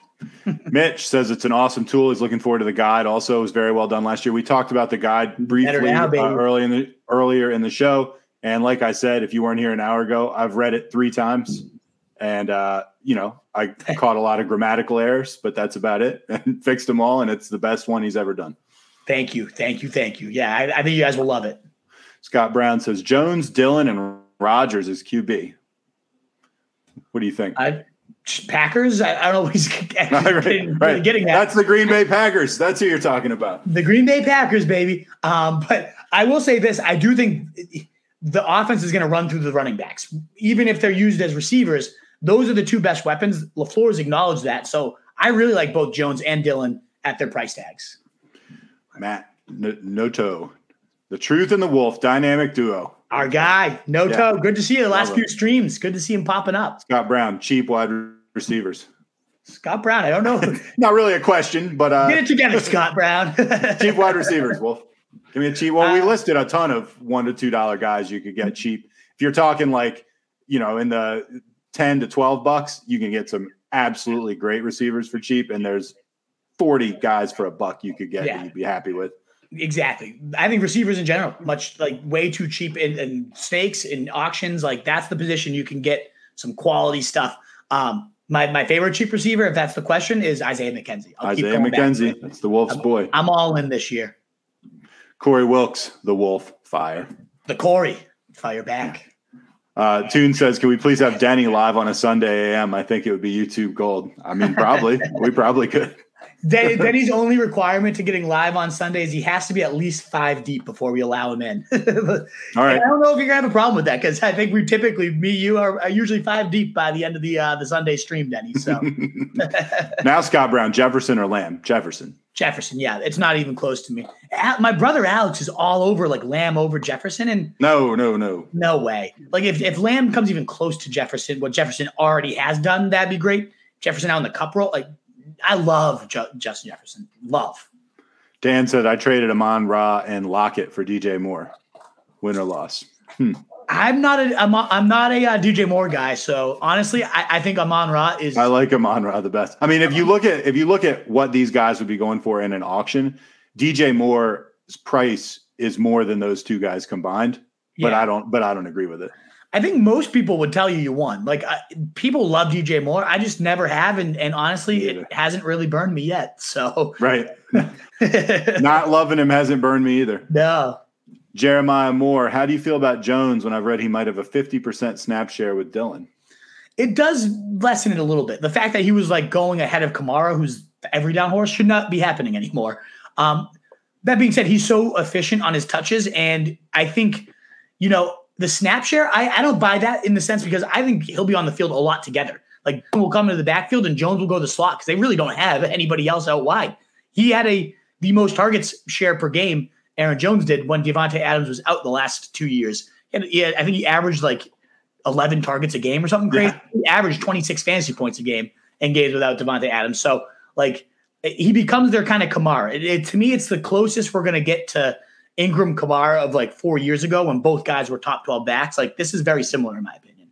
Mitch says it's an awesome tool. He's looking forward to the guide. Also, it was very well done last year. We talked about the guide briefly now, uh, early in the earlier in the show. And like I said, if you weren't here an hour ago, I've read it three times, and uh, you know I caught a lot of grammatical errors, but that's about it, and fixed them all. And it's the best one he's ever done. Thank you. Thank you. Thank you. Yeah. I, I think you guys will love it. Scott Brown says Jones, Dillon, and Rodgers is QB. What do you think? I, Packers. I, I don't know what he's right, getting, right. getting at. That's the Green Bay Packers. That's who you're talking about. the Green Bay Packers, baby. Um, but I will say this: I do think the offense is going to run through the running backs, even if they're used as receivers. Those are the two best weapons. Lafleur Lafleur's acknowledged that, so I really like both Jones and Dillon at their price tags. Matt Noto, the Truth and the Wolf, dynamic duo. Our guy, Noto, Yeah. good to see you the last Love few streams. Good to see him popping up. Scott Brown, cheap wide receivers. Scott Brown, I don't know. Not really a question, but uh, Get it together, Scott Brown. cheap wide receivers. Wolf, give me a cheap. Well, we Uh, listed a ton of one to two dollar guys you could get cheap. If you're talking like you know in the ten to twelve bucks, you can get some absolutely great receivers for cheap, and there's forty guys for a buck you could get Yeah. that you'd be happy with. Exactly. I think receivers in general, much like way too cheap in, in snakes in auctions. Like that's the position you can get some quality stuff. Um, my my favorite cheap receiver, if that's the question, is Isaiah McKenzie. I'll Isaiah back McKenzie, that's the Wolf's boy. I'm all in this year. Corey Wilkes, the Wolf, fire. The Corey, fire back. Uh, Tune says, "Can we please have Danny live on a Sunday AM? I think it would be YouTube gold. I mean, probably. we probably could. Den- Denny's only requirement to getting live on Sundays, he has to be at least five deep before we allow him in. All And. I don't know if you're gonna have a problem with that because I think we typically, me, you are, are usually five deep by the end of the uh, the Sunday stream, Denny. So now Scott Brown, Jefferson or Lamb? Jefferson. Jefferson, yeah, it's not even close to me. My brother Alex is all over like Lamb over Jefferson, and No, no, no. no way. Like if if Lamb comes even close to Jefferson, what Jefferson already has done, that'd be great. Jefferson out in the Kupp role, like I love Ju- Justin Jefferson, love. Dan said I traded Amon Ra and Lockett for DJ Moore. Win or loss? I'm not a I'm, a, I'm not a uh, DJ Moore guy, so honestly, I, I think Amon Ra is I like Amon Ra the best. I mean, if you look at if you look at what these guys would be going for in an auction, DJ Moore's price is more than those two guys combined. But I don't. But I don't agree with it. I think most people would tell you you won. Like I, people love DJ Moore. I just never have, and, and honestly, it hasn't really burned me yet. So Right. Not loving him hasn't burned me either. no, Jeremiah Moore, how do you feel about Jones when I've read he might have a 50% snap share with Dillon? it does lessen it a little bit. The fact that he was like going ahead of Kamara, who's every down horse, should not be happening anymore. Um, that being said, he's so efficient on his touches, and I think, you know, the snap share, I, I don't buy that in the sense because I think he'll be on the field a lot together. Like will come into the backfield and Jones will go to the slot because they really don't have anybody else out wide. He had a the most targets share per game. Aaron Jones did when Davante Adams was out the last two years. And yeah, I think he averaged like 11 targets a game or something crazy. Yeah. He averaged 26 fantasy points a game in games without Davante Adams. So like he becomes their kind of Kamara. It, it- to me, it's the closest we're gonna get to Ingram Kamara of like four years ago when both guys were top 12 backs. Like this is very similar in my opinion.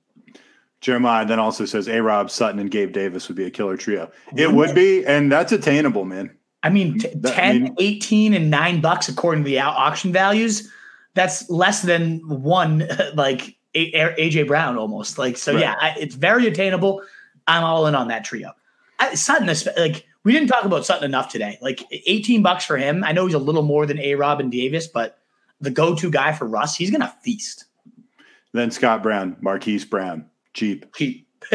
Jeremiah then also says A Rob, Sutton, and Gabe Davis would be a killer trio. It would be, and that's attainable, man. I mean, t- That- 10, I mean- 18, 18, and nine bucks according to the auction values. That's less than one, like AJ Brown almost. Like, so Right. yeah, I, it's very attainable. I'm all in on that trio. I, Sutton, like, we didn't talk about Sutton enough today. Like, 18 bucks for him. I know he's a little more than A Rob and Davis, but the go to guy for Russ, he's going to feast. Then Scott Brown, Marquise Brown, cheap. Cheap.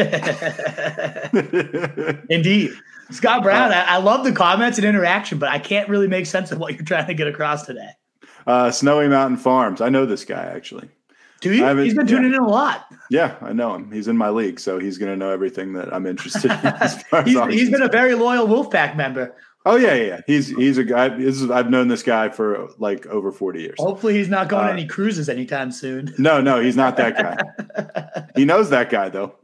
Indeed. Scott Brown, I, I love the comments and interaction, but I can't really make sense of what you're trying to get across today. uh, Snowy Mountain Farms. I know this guy actually. Do you? He's been yeah. tuning in a lot. Yeah, I know him. He's in my league, so he's going to know everything that I'm interested in. As far he's, he's been a very loyal Wolfpack member. Oh yeah, yeah, yeah. He's he's a guy. This is, I've known this guy for like over forty years. Hopefully, he's not going Uh, on any cruises anytime soon. No, no, he's not that guy. he knows that guy though.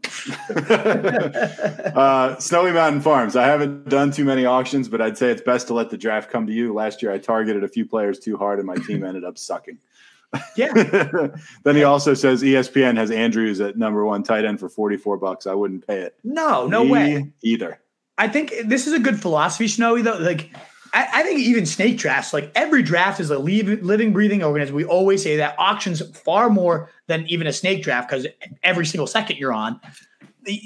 uh, Snowy Mountain Farms. I haven't done too many auctions, but I'd say it's best to let the draft come to you. Last year, I targeted a few players too hard, and my team ended up sucking. Yeah, then he also says ESPN has Andrews at number one tight end for forty four bucks. I wouldn't pay it. no, no Me way. either. I think this is a good philosophy, Snowy. Though, like, I, I think even snake drafts, like every draft is a living, breathing organism. We always say that auctions far more than even a snake draft because every single second you're on.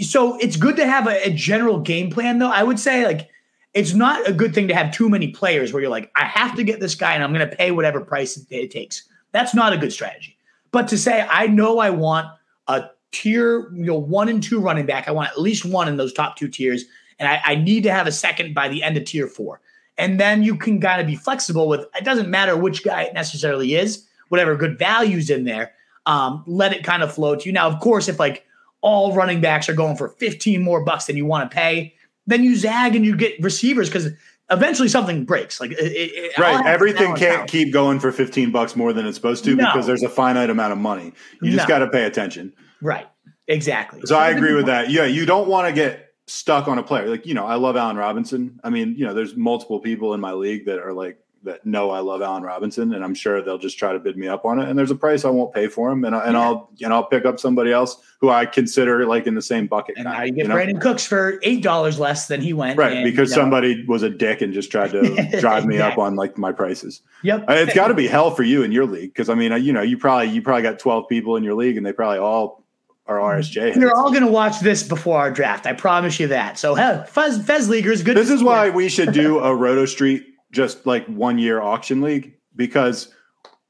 So it's good to have a, a general game plan, though. I would say, like, it's not a good thing to have too many players where you're like, I have to get this guy and I'm going to pay whatever price it takes. That's not a good strategy. But to say, I know I want a tier, you know, one and two running back. I want at least one in those top two tiers, and I, I need to have a second by the end of tier four. And then you can kind of be flexible with it doesn't matter which guy it necessarily is, whatever good values in there. Um, let it kind of flow to you. Now, of course, if like all running backs are going for 15 more bucks than you want to pay, then you zag and you get receivers because eventually something breaks. Like it, it, it all has Right. Everything can't out. keep going for 15 bucks more than it's supposed to No. because there's a finite amount of money. You just No. got to pay attention. right. Exactly. So I agree with that. Yeah, you don't want to get stuck on a player. Like, you know, I love Allen Robinson. I mean, you know, there's multiple people in my league that are like that know I love Allen Robinson and I'm sure they'll just try to bid me up on it. And there's a price I won't pay for him and, I, and Yeah. I'll and I'll pick up somebody else who I consider like in the same bucket. And now you get know? Brandin Cooks for eight dollars less than he went. Right, and, because you know, somebody was a dick and just tried to drive me up on like my prices. Yep. Uh, It's got to be hell for you in your league because I mean, uh, you know, you probably you probably got twelve people in your league and they probably all are RSJ. You're all going to watch this before our draft. I promise you that. So, hell, Fez, Fez Leaguers, good. This is why we should do a Roto Street just like one year auction league because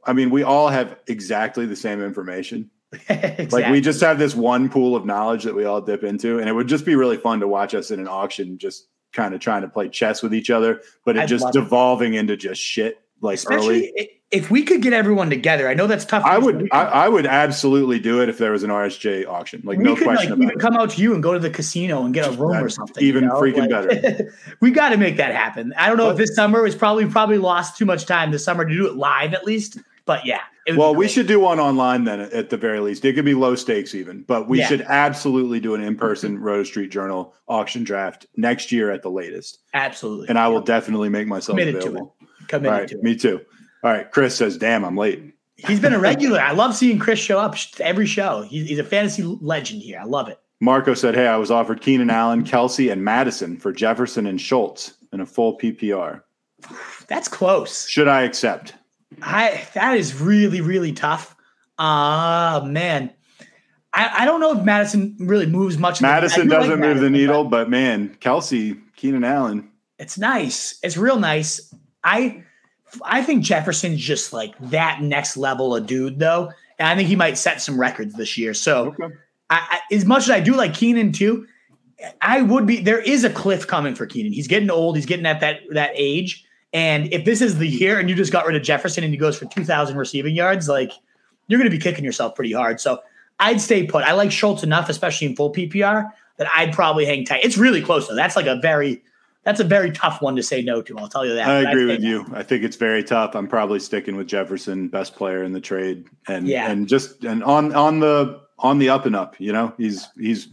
I mean we all have exactly the same information. exactly. Like we just have this one pool of knowledge that we all dip into, and it would just be really fun to watch us in an auction, just kind of trying to play chess with each other, but it I'd just love it. devolving into just shit like especially early. if we could get everyone together. I know that's tough. I would. I, I would absolutely do it if there was an RSJ auction, like we no could question like about even it. come out to you and go to the casino and get a room or something. even you know? freaking better. we got to make that happen. I don't know if this summer is probably probably lost too much time this summer to do it live at least. But yeah, it would be Well, we should do one online then at- the very least. It could be low stakes even, but we Yeah. should absolutely do an in-person Roto Street Journal auction draft next year at the latest. absolutely. And I will definitely make myself Committed available. Committed right, to it. me too. All right, Chris says, "Damn, I'm late." He's been a regular. I love seeing Chris show up every show. He's, a fantasy legend here. I love it. Marco said, "Hey, I was offered Keenan Allen, Kelce, and Mattison for Jefferson and Schultz in a full PPR. That's close. Should I accept?" I that is really really tough. Ah man, I, I don't know if Mattison really moves much. Mattison do doesn't move the needle, but but man, Kelce, Keenan Allen. It's nice. It's real nice. I I think Jefferson's just like that next level of dude though, and I think he might set some records this year. So Okay. I, I, as much as I do like Keenan too, I would be. There is a cliff coming for Keenan. He's getting old. He's getting at that that age. And if this is the year, and you just got rid of Jefferson, and he goes for two thousand receiving yards, like you're going to be kicking yourself pretty hard. So I'd stay put. I like Schultz enough, especially in full PPR, that I'd probably hang tight. It's really close though. That's like a very that's a very tough one to say no to. I'll tell you that. I agree with say you. I think it's very tough. I'm probably sticking with Jefferson, best player in the trade, and Yeah. and just and on on the on the up and up. You know, he's he's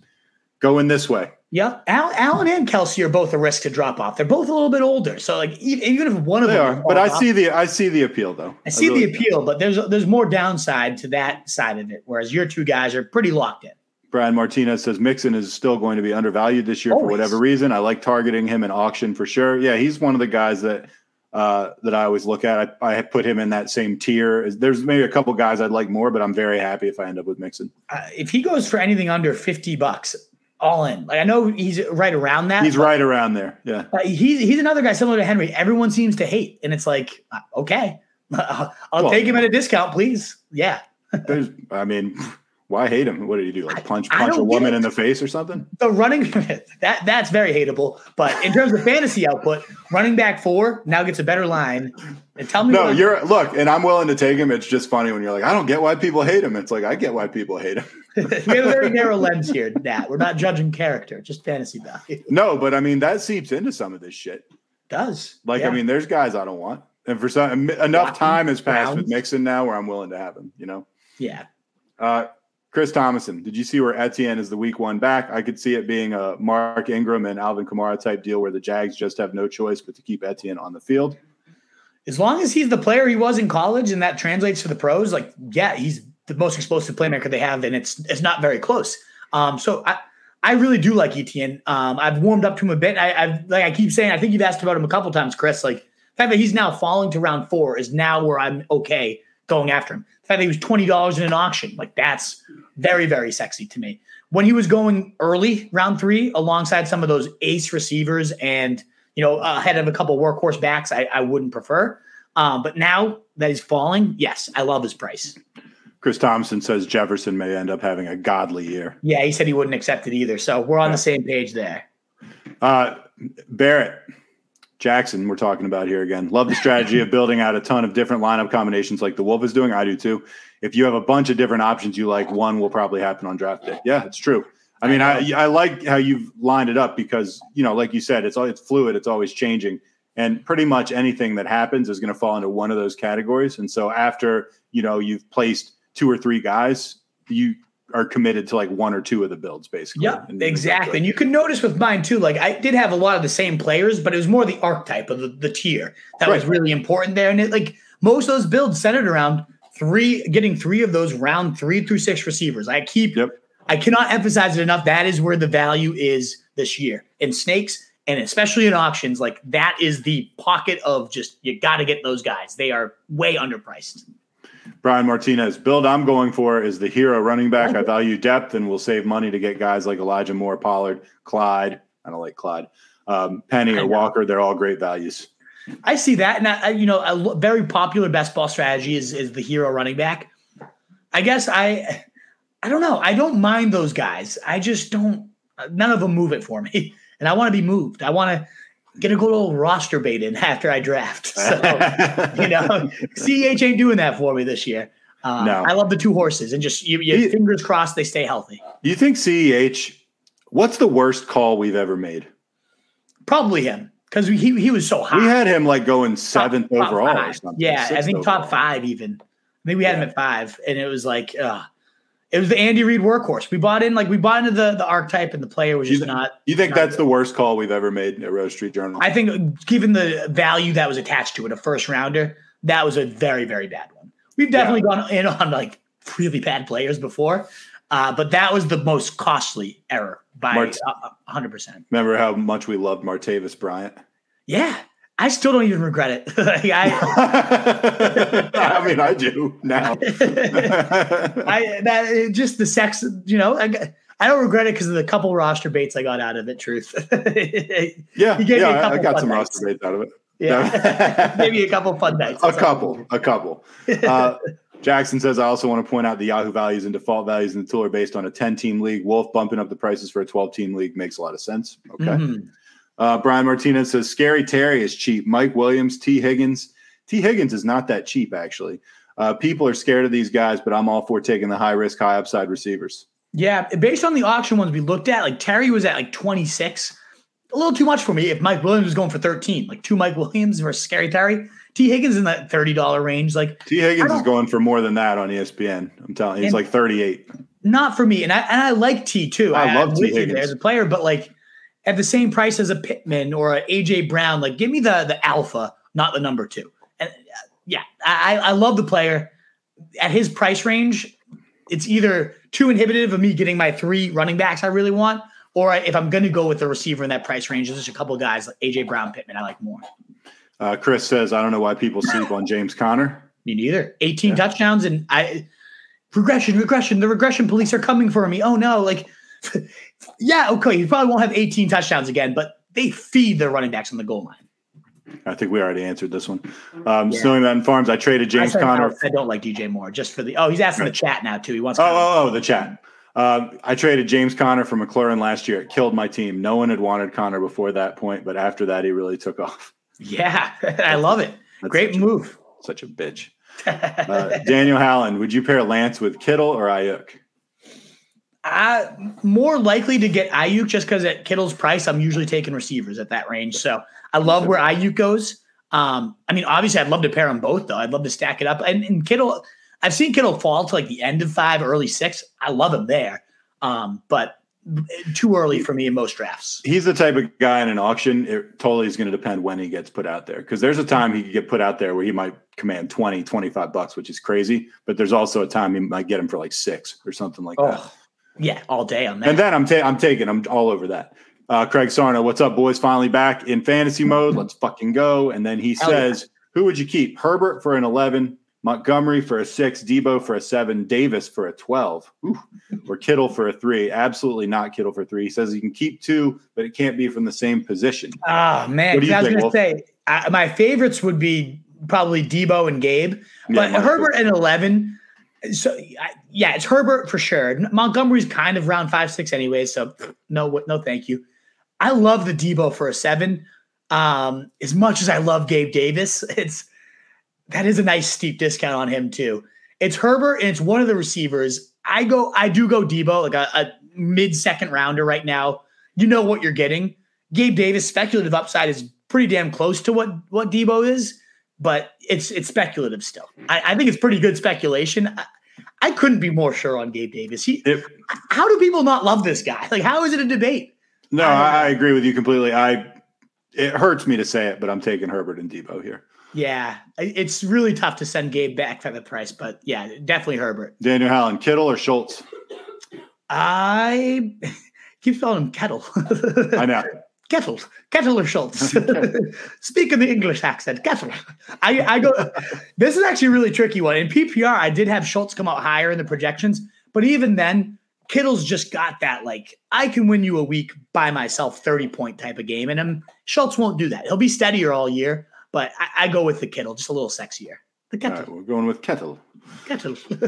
going this way. Yep. Al, Allen and Kelce are both a risk to drop off. They're both a little bit older. So like even if one of They them are, but I falls see the I see the appeal though. I see really the do. appeal, but there's there's more downside to that side of it. Whereas your two guys are pretty locked in. Brian Martinez says Mixon is still going to be undervalued this year for whatever reason. I like targeting him in auction for sure. Yeah, he's one of the guys that uh, that I always look at. I, I put him in that same tier. There's maybe a couple guys I'd like more, but I'm very happy if I end up with Mixon. Uh, if he goes for anything under fifty bucks, all in. Like I know he's right around that. He's right around there. Yeah. uh, he's he's another guy similar to Henry. Everyone seems to hate, and it's like uh, okay, I'll Well- take him at a discount, please. Yeah, There's, I mean, why hate him? What did he do? Like punch I punch a woman in the face or something? the running that that's very hateable. But in terms of fantasy output, running back four now gets a better line. And tell me, No, you're look, and I'm willing to take him. It's just funny when you're like, I don't get why people hate him. It's like I get why people hate him. we have a very narrow lens here. Nat. We're not judging character, just fantasy value. No, but I mean that seeps into some of this shit. does Like, Yeah. I mean, there's guys I don't want, and for some enough time has passed with Browns. Mixon now where I'm willing to have him. You know, yeah. uh, Chris Thomason. Did you see where Etienne is the week one back? I could see it being a Mark Ingram and Alvin Kamara type deal where the Jags just have no choice but to keep Etienne on the field. As long as he's the player he was in college and that translates to the pros, like yeah, he's the most explosive playmaker they have, and it's it's not very close. Um, so I I really do like Etienne. Um, I've warmed up to him a bit. I, I've like I keep saying, I think you've asked about him a couple times, Chris. Like the fact that he's now falling to round four is now where I'm okay going after him. The fact that he was twenty dollars in an auction, like that's very very sexy to me. When he was going early, round three, alongside some of those ace receivers and you know ahead of a couple workhorse backs, I, I wouldn't prefer. Um, but now that he's falling, yes, I love his price. Chris Thompson says Jefferson may end up having a godly year. Yeah, he said he wouldn't accept it either. So we're on the same page there. Uh, Barrett Jackson, we're talking about here again. Love the strategy of building out a ton of different lineup combinations like the Wolf is doing. I do too. If you have a bunch of different options you like, one will probably happen on draft day. Yeah, it's true. I mean, I, I like how you've lined it up because you know, like you said, it's all it's fluid, it's always changing, and pretty much anything that happens is going to fall into one of those categories. And so after you know you've placed two or three guys, you are committed to like one or two of the builds, basically. Yeah, And exactly. And you can notice with mine too, like I did have a lot of the same players, but it was more the archetype of the, the tier that was really important there. And it like most of those builds centered around three, getting three of those round three through six receivers. I keep, Yep. I cannot emphasize it enough. That is where the value is this year in snakes and especially in auctions. Like that is the pocket of just, you got to get those guys. They are way underpriced. Brian Martinez. Build I'm going for is the hero running back. I value depth and will save money to get guys like Elijah Moore, Pollard, Clyde. I don't like Clyde. Um, Penny or. Walker. They're all great values. I see that, and I, you know, a very popular best ball strategy is is the hero running back. I guess I, I don't know. I don't mind those guys. I just don't. None of them move it for me, and I want to be moved. I want to get a good old roster bait in after I draft. So you know, CEH ain't doing that for me this year. Uh, No. I love the two horses, and just you, fingers crossed they stay healthy. you think CEH? What's the worst call we've ever made? Probably him because he he was so high. We had him like going seventh top overall or something. Yeah, I think top five even. I think we had him at five, and it was like, uh, it was the Andy Reid workhorse. We bought in like we bought into the the archetype, and the player was just thi- not. You think not that's good. the worst call we've ever made at Roto Street Journal? I think given the value that was attached to it, a first rounder, that was a very very bad one. We've definitely gone in on like really bad players before, uh, but that was the most costly error by Mart- hundred percent. Remember how much we loved Martavis Bryant? Yeah, I still don't even regret it. Like, I. I mean, I do now. I that just the sex, you know. I, I don't regret it because of the couple roster baits I got out of it. Truth, yeah, You gave me a yeah, I- got some nights. roster baits out of it. yeah, maybe a couple fun nights. A couple, a couple. Uh, Jackson says, I also want to point out the Yahoo values and default values in the tool are based on a 10 team league. Wolf bumping up the prices for a 12 team league makes a lot of sense. Okay. Mhm. Uh, Brian Martinez says, Scary Terry is cheap. Mike Williams, T. Higgins. T. Higgins is not that cheap, actually. Uh, people are scared of these guys, but I'm all for taking the high risk, high upside receivers. Yeah, based on the auction ones we looked at, like Terry was at like 26. A little too much for me if Mike Williams was going for 13. Like two Mike Williams versus Scary Terry. T. Higgins in that $30 range. Like T Higgins is going for more than that on ESPN. I'm telling you, he's like 38. not for me. And I and I like T too. I love I'm T. Higgins. as a player, but like at the same price as a Pittman or a AJ Brown, like give me the the alpha, not the number two. And uh, yeah, I I love the player at his price range. It's either too inhibitive of me getting my three running backs I really want, or if I'm going to go with the receiver in that price range, there's just a couple of guys like AJ Brown, Pittman. I like more. Uh, Chris says, I don't know why people sleep on James Conner. Me neither. 18 touchdowns and I regression, regression. The regression police are coming for me. Oh no! Like, yeah, okay, he probably won't have 18 touchdowns again, but they feed their running backs on the goal line. I think we already answered this one. Um, Yeah. Snowy Mountain Farms, I traded James I, Conner. I don't like DJ Moore just for the. Oh, he's asking the chat now too. He wants. Oh, oh, oh, the chat. Um, I traded James Conner from McLaurin last year. It killed my team. No one had wanted Conner before that point, but after that, he really took off. yeah, I love it. That's Great such a- move. Such a bitch. Uh, Daniel Hallen, would you pair Lance with Kittle or Aiyuk? I more likely to get Aiyuk just because at Kittle's price, I'm usually taking receivers at that range. So I love where Aiyuk goes. Um, I mean, obviously, I'd love to pair them both, though. I'd love to stack it up. And, and Kittle, I've seen Kittle fall to like the end of five, early six. I love him there, um, but too early for me in most drafts. He's the type of guy in an auction. It totally is going to depend when he gets put out there. Because there's a time he could get put out there where he might command 20, 25 bucks, which is crazy. But there's also a time he might get him for like six or something like that. Yeah, all day on that. And then I'm ta- I'm taking I'm all over that. Uh, Craig Sarno, what's up, boys? Finally back in fantasy mode. Let's fucking go. And then he Hell yeah. says, "Who would you keep? Herbert for an 11, Montgomery for a six, Deebo for a seven, Davis for a 12, Ooh. or Kittle for a three? Absolutely not Kittle for three. He says you can keep two, but it can't be from the same position. Oh man, What do you I was going to say I, my favorites would be probably Deebo and Gabe, but too. Herbert at eleven. So yeah, it's Herbert for sure. Montgomery's kind of round five six anyway, so no no thank you. I love the Deebo for a seven. Um, as much as I love Gabe Davis, it's that is a nice steep discount on him too. It's Herbert and it's one of the receivers. I go, I do go Deebo, like a, a mid second rounder right now. You know what you're getting. Gabe Davis speculative upside is pretty damn close to what what Deebo is, but it's it's speculative still. I, I think it's pretty good speculation. I, I couldn't be more sure on Gabe Davis. He, If- how do people not love this guy? Like, how is it a debate? no, I I, agree with you completely. I it hurts me to say it, but I'm taking Herbert and Deebo here. Yeah, it's really tough to send Gabe back for the price, but yeah, definitely Herbert. Daniel Hallen, Kittle or Schultz? I keep calling him Kettle. I know. Kettle, Kettle or Schultz. Speak in the English accent, Kettle. I, I go. This is actually a really tricky one. In PPR, I did have Schultz come out higher in the projections, but even then, Kittle's just got that like I can win you a week by myself, thirty point type of game, and um, Schultz won't do that. He'll be steadier all year, but I, I go with the Kittle, just a little sexier. The Kettle, right, we're going with Kettle. Kettle.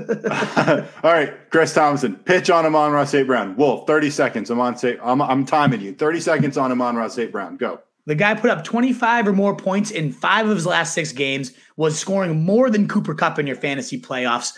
All right, Chris Thompson, pitch on Amon-Ra St. Brown. Wolf, 30 seconds. Amon St. I'm, I'm timing you. 30 seconds on Amon-Ra St. Brown. Go. The guy put up 25 or more points in five of his last six games, was scoring more than Cooper Kupp in your fantasy playoffs.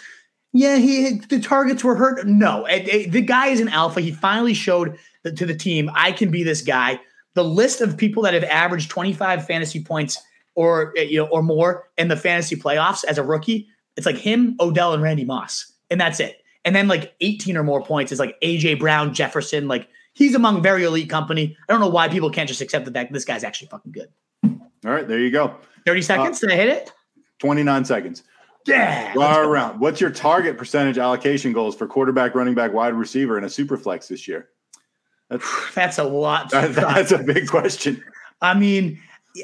Yeah, he the targets were hurt. No, it- it- the guy is an alpha. He finally showed the- to the team, I can be this guy. The list of people that have averaged 25 fantasy points or you know or more in the fantasy playoffs as a rookie, it's like him, Odell, and Randy Moss, and that's it. And then like 18 or more points is like AJ Brown, Jefferson. Like he's among very elite company. I don't know why people can't just accept the fact this guy's actually fucking good. All right, there you go. 30 seconds. Uh, Did I hit it? 29 seconds. Yeah. All around. What's your target percentage allocation goals for quarterback, running back, wide receiver, and a super flex this year? That's, That's a lot. that- that's a big question. I mean,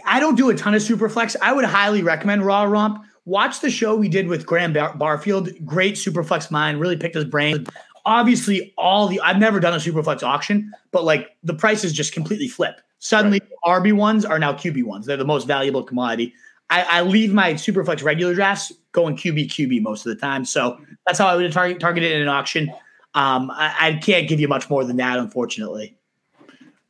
I don't do a ton of super flex. I would highly recommend Raw Romp. Watch the show we did with Graham Bar- Barfield. Great super flex mind. Really picked his brain. Obviously, all the I've never done a super flex auction, but like the prices just completely flip. Suddenly, RB ones are now QB ones. They're the most valuable commodity. I, I leave my super flex regular drafts going QB QB most of the time. So that's how I would target target it in an auction. Um, I, I can't give you much more than that, unfortunately.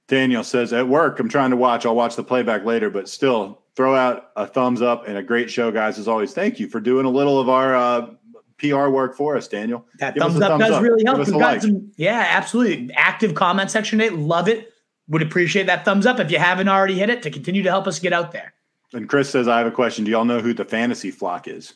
Daniel says, at work, I'm trying to watch. I'll watch the playback later, but still throw out a thumbs up and a great show, guys. As always, thank you for doing a little of our uh, PR work for us, Daniel. That Give thumbs up thumbs does up. really help. We've got like. some, yeah, absolutely. Active comment section today. Love it. Would appreciate that thumbs up if you haven't already hit it to continue to help us get out there. And Chris says, I have a question. Do y'all know who the fantasy flock is?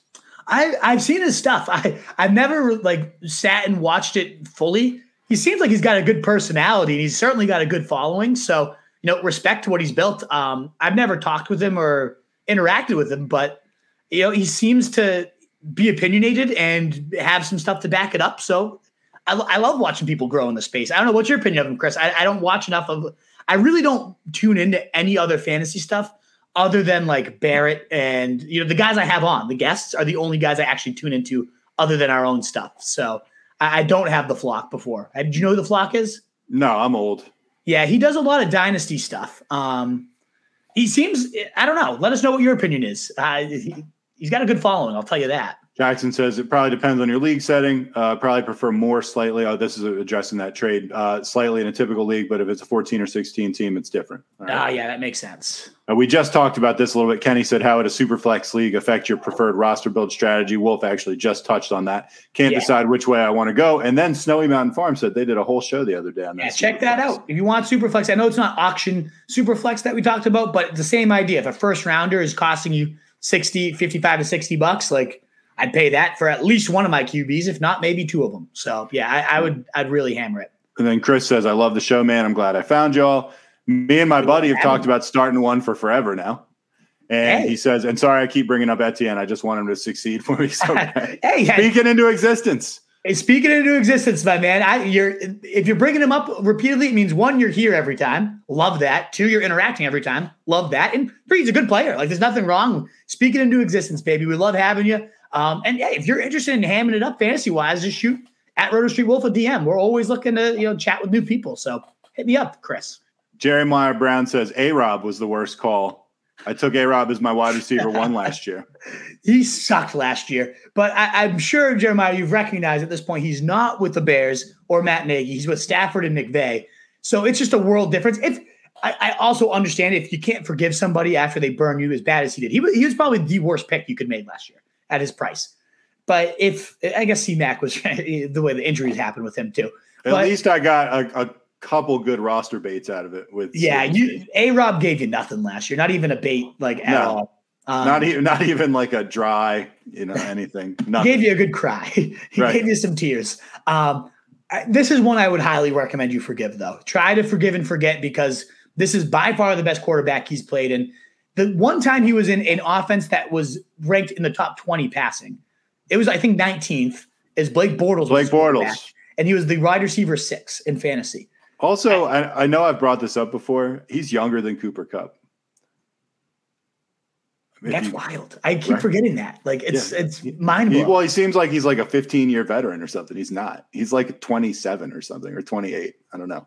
I I've seen his stuff. I I've never like sat and watched it fully. He seems like he's got a good personality and he's certainly got a good following. So you know, respect to what he's built. Um, I've never talked with him or interacted with him, but you know, he seems to be opinionated and have some stuff to back it up. So I, I love watching people grow in the space. I don't know what's your opinion of him, Chris. I, I don't watch enough of. I really don't tune into any other fantasy stuff other than like Barrett and you know the guys I have on. The guests are the only guys I actually tune into other than our own stuff. So I, I don't have the flock before. Uh, Did you know who the flock is? No, I'm old. Yeah, he does a lot of dynasty stuff. Um, he seems. I don't know. Let us know what your opinion is. Uh, he, he's got a good following. I'll tell you that. Jackson says it probably depends on your league setting. Uh, probably prefer more slightly. Oh, this is addressing that trade uh, slightly in a typical league, but if it's a 14 or 16 team, it's different. All right. Ah, yeah, that makes sense. Uh, we just talked about this a little bit. Kenny said, How would a super flex league affect your preferred roster build strategy? Wolf actually just touched on that. Can't Yeah. decide which way I want to go. And then Snowy Mountain Farm said they did a whole show the other day on that. Yeah, check that out. If you want Superflex, I know it's not auction Superflex that we talked about, but the same idea. If a first rounder is costing you 60, 55 to 60 bucks, like I'd pay that for at least one of my QBs, if not maybe two of them. So yeah, I, I would, I'd really hammer it. And then Chris says, I love the show, man. I'm glad I found y'all. Me and my buddy have talked about starting one for forever now. And Hey. he says, and sorry I keep bringing up Etienne. I just want him to succeed for me. So hey, hey, speak it into existence. Hey, speaking into existence, my man. I, you're if you're bringing them up repeatedly, it means one, you're here every time. Love that. Two, you're interacting every time. Love that. And three, he's a good player. Like there's nothing wrong. Speaking into existence, baby. We love having you. Um, and yeah, if you're interested in hamming it up fantasy wise, just shoot at Roto Street Wolf a DM. We're always looking to you know chat with new people. So hit me up, Chris. Jeremiah Brown says A Rob was the worst call. I took A Rob as my wide receiver one last year. He sucked last year, but I, I'm sure Jeremiah, you've recognized at this point he's not with the Bears or Matt Nagy. He's with Stafford and McVay. So it's just a world difference. If I, I also understand if you can't forgive somebody after they burn you as bad as he did, he was, he was probably the worst pick you could make last year at his price. But if I guess C Mac was the way the injuries happened with him too. At But- least I got a, a couple good roster baits out of it. With Yeah, you A Rob gave you nothing last year, not even a bait like at No. all. Um, not even not even like a dry, you know, anything. He Nothing. gave you a good cry. he Right. gave you some tears. Um, I- this is one I would highly recommend you forgive, though. Try to forgive and forget because this is by far the best quarterback he's played in. The one time he was in an offense that was ranked in the top 20 passing, it was, I think, 19th, is Blake Bortles. Blake Bortles. And he was the wide receiver six in fantasy. Also, I, I know I've brought this up before. He's younger than Cooper Kupp. If That's wild. I keep Right. forgetting that. Like, it's Yeah. it's mind blowing. well, he seems like he's like a 15 year veteran or something. He's not. He's like 27 or something or 28. I don't know.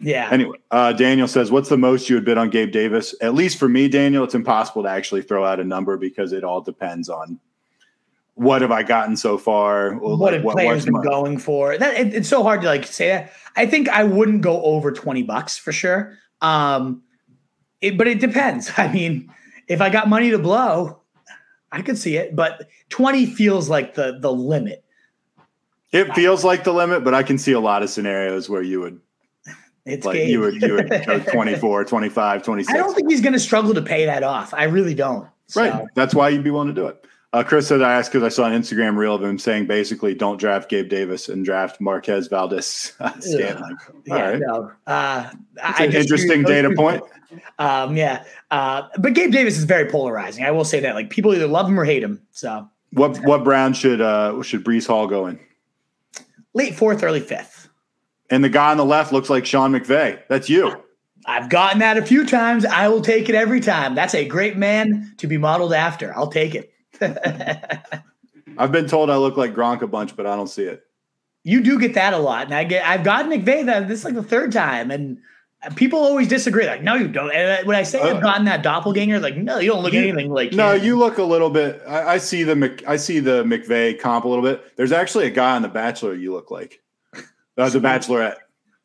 Yeah. Anyway, uh, Daniel says, "What's the most you would bid on Gabe Davis?" At least for me, Daniel, it's impossible to actually throw out a number because it all depends on what have I gotten so far. Well, what like, have players what's been my- going for? That it- it's so hard to like say that. I think I wouldn't go over twenty bucks for sure. Um, it, but it depends. I mean, if I got money to blow, I could see it. But twenty feels like the the limit. It feels like the limit, but I can see a lot of scenarios where you would It's like Gabe. you would you would go 24, 25, 26. I don't think he's going to struggle to pay that off. I really don't. So, Right. That's why you'd be willing to do it. Uh, Chris said, I asked because I saw an Instagram reel of him saying basically, don't draft Gabe Davis and draft Marquez Valdes Scantling. All Yeah, right. no. Uh, I an interesting data point. Um, yeah. Uh, but Gabe Davis is very polarizing. I will say that. Like people either love him or hate him. So What what Brown should uh, should Breece Hall go in? late fourth, early fifth. And the guy on the left looks like Sean McVay. That's you. I've gotten that a few times. I will take it every time. That's a great man to be modeled after. I'll take it. I've been told I look like Gronk a bunch, but I don't see it. you do get that a lot, and I get. I've gotten McVay that this is like the third time, and People always disagree. Like, no, you don't. And when I say Uh, I've gotten that doppelganger, like, no, you don't look You- anything like. No, him. you look a little bit. I, I see the Mc, I see the McVay comp a little bit. There's actually a guy on The Bachelor you look like. Uh, the Bachelorette.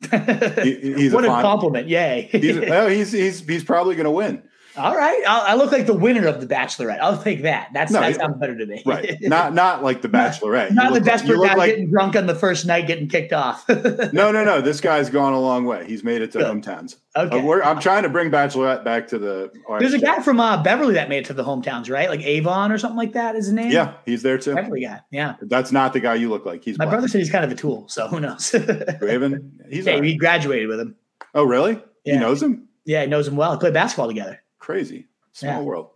He- he's what a a, compliment! Yay! He's, oh, he's he's he's probably going to win. All right, I'll, I look like the winner of the Bachelorette. I'll take that. That's No, that sounds better to me. Right. Not not like the Bachelorette. Not the look like- desperate guy like- getting drunk on the first night, getting kicked off. No, no, no. This guy's gone a long way. He's made it to Good. hometowns. Okay. Uh, I'm trying to bring Bachelorette back to the. There's a guy from uh, Beverly that made it to the hometowns, right? Like Avon or something like that is his name. Yeah, he's there too. Beverly guy. Yeah. That's not the guy you look like. He's My black. brother said he's kind of a tool, so who knows? Raven. He's hey, right. we graduated with him. oh really? He knows him. Yeah, he knows him well. He played basketball together. Crazy. Small Yeah. world.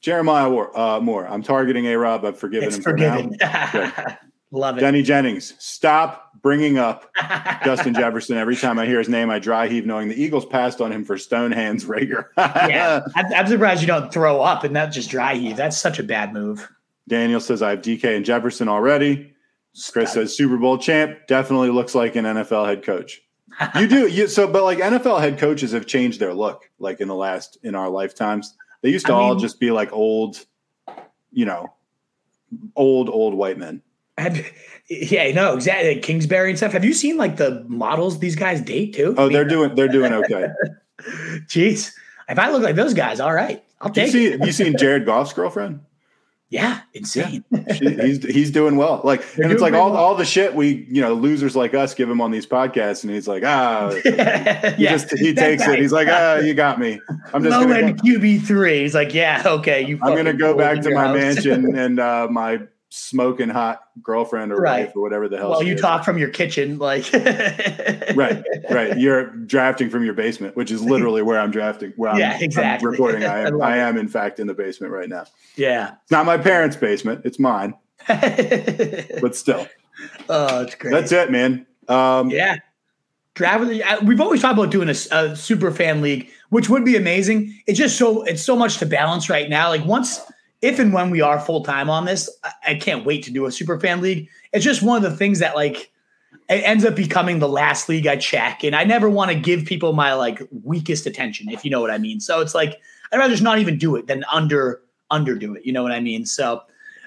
Jeremiah War, uh, Moore. I'm targeting A Rob. I've forgiven It's him forgiven. for now. Love it. Denny Jennings. Stop bringing up Justin Jefferson. Every time I hear his name, I dry heave, knowing the Eagles passed on him for Stonehands Reagor. yeah, I'm, I'm surprised you don't throw up and not just dry heave. That's such a bad move. Daniel says I have DK and Jefferson already. Chris says Super Bowl champ definitely looks like an NFL head coach. You do you so, but like NFL head coaches have changed their look, like in the last in our lifetimes. They used to I all mean- just be like old, you know, old old white men. Have- yeah, no, exactly. Like Kingsbury and stuff. Have you seen like the models these guys date too? Oh, I mean, they're doing they're doing okay. Jeez, if I look like those guys, all right, I'll you take see, it. you seen Jared Goff's girlfriend? Yeah, insane. She, he's he's doing well. Like, They're and it's like all well. all the shit we you know losers like us give him on these podcasts, and he's like, ah, he yeah, just he that takes guy. it. He's like, ah, you got me. I'm just low gonna end go, QB three. He's like, yeah, okay, you. I'm gonna go back to your my house. mansion and uh, my smoking hot girlfriend or Right. wife or whatever the hell. Well, you is. talk from your kitchen, like Right, right. You're drafting from your basement, which is literally where I'm drafting. Where I'm, Yeah, I'm exactly. recording. I I am. love I am in fact in the basement right now. Yeah. It's not my parents' basement. It's mine, but still, oh, it's great. that's it, man. Um, Yeah. Draft. We've always talked about doing a super fan league, which would be amazing. It's just so it's so much to balance right now. Like once, if and when we are full time on this, I, can't wait to do a super fan league. It's just one of the things that like it ends up becoming the last league I check, and I never want to give people my like weakest attention, if you know what I mean. So it's like I'd rather just not even do it than under underdo it. You know what I mean? So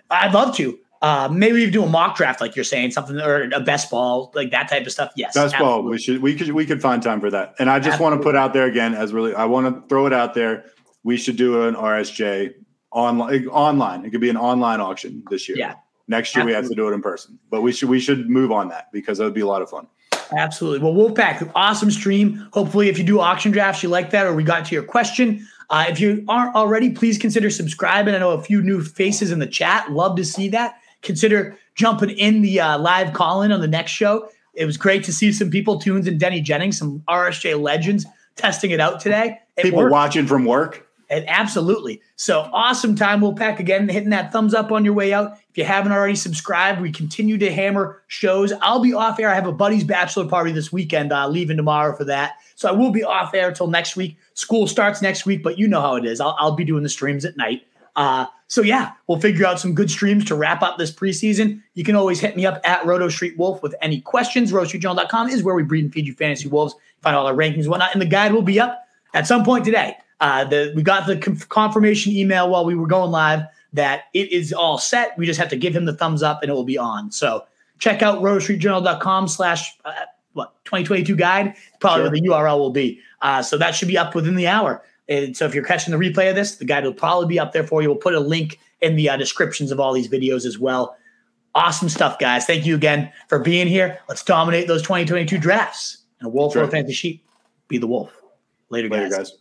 I'd love to. Uh, maybe we do a mock draft, like you're saying, something or a best ball, like that type of stuff. Yes, Best ball. We should we could we could find time for that. And I just want to put out there again as really I want to throw it out there. We should do an RSJ online online. It could be an online auction this year. Yeah. Next year we have to do it in person. But we should we should move on that because that would be a lot of fun. Absolutely. Well, Wolfpack, awesome stream. Hopefully, if you do auction drafts, you like that, or we got to your question. Uh, if you aren't already, please consider subscribing. I know a few new faces in the chat. Love to see that. Consider jumping in the uh, live call in on the next show. It was great to see some people, Tunes and Denny Jennings, some RSJ legends, testing it out today. It People worked. watching from work. And absolutely. So awesome time, Wolfpack. Again, hitting that thumbs up on your way out. If you haven't already subscribed, we continue to hammer shows. I'll be off air. I have a buddy's bachelor party this weekend, uh, leaving tomorrow for that. So I will be off air until next week. School starts next week, but you know how it is. I'll, I'll be doing the streams at night. Uh, so yeah, we'll figure out some good streams to wrap up this preseason. You can always hit me up at Roto Street Wolf with any questions. RotoStreetJournal.com is where we breed and feed you fantasy wolves. Find all our rankings whatnot. And the guide will be up at some point today. Uh, the, we got the conf- confirmation email while we were going live that it is all set. We just have to give him the thumbs up and it will be on. So check out rotostreetjournal.com slash uh, what 2022 guide. Probably where the URL will be. Uh, so that should be up within the hour. And so if you're catching the replay of this, the guide will probably be up there for you. We'll put a link in the uh, descriptions of all these videos as well. Awesome stuff, guys. Thank you again for being here. Let's dominate those 2022 drafts. And a wolf Sure. or a fantasy sheep. Be the wolf. Later, Later, guys. guys.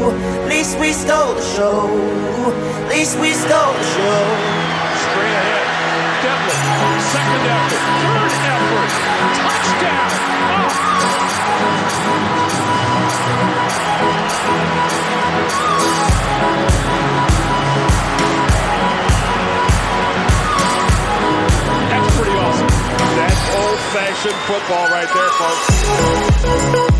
Least we stole the show. Least we stole the show. Straight ahead. Devlin, second effort, third effort, touchdown. Oh. That's pretty awesome. That's old-fashioned football right there, folks.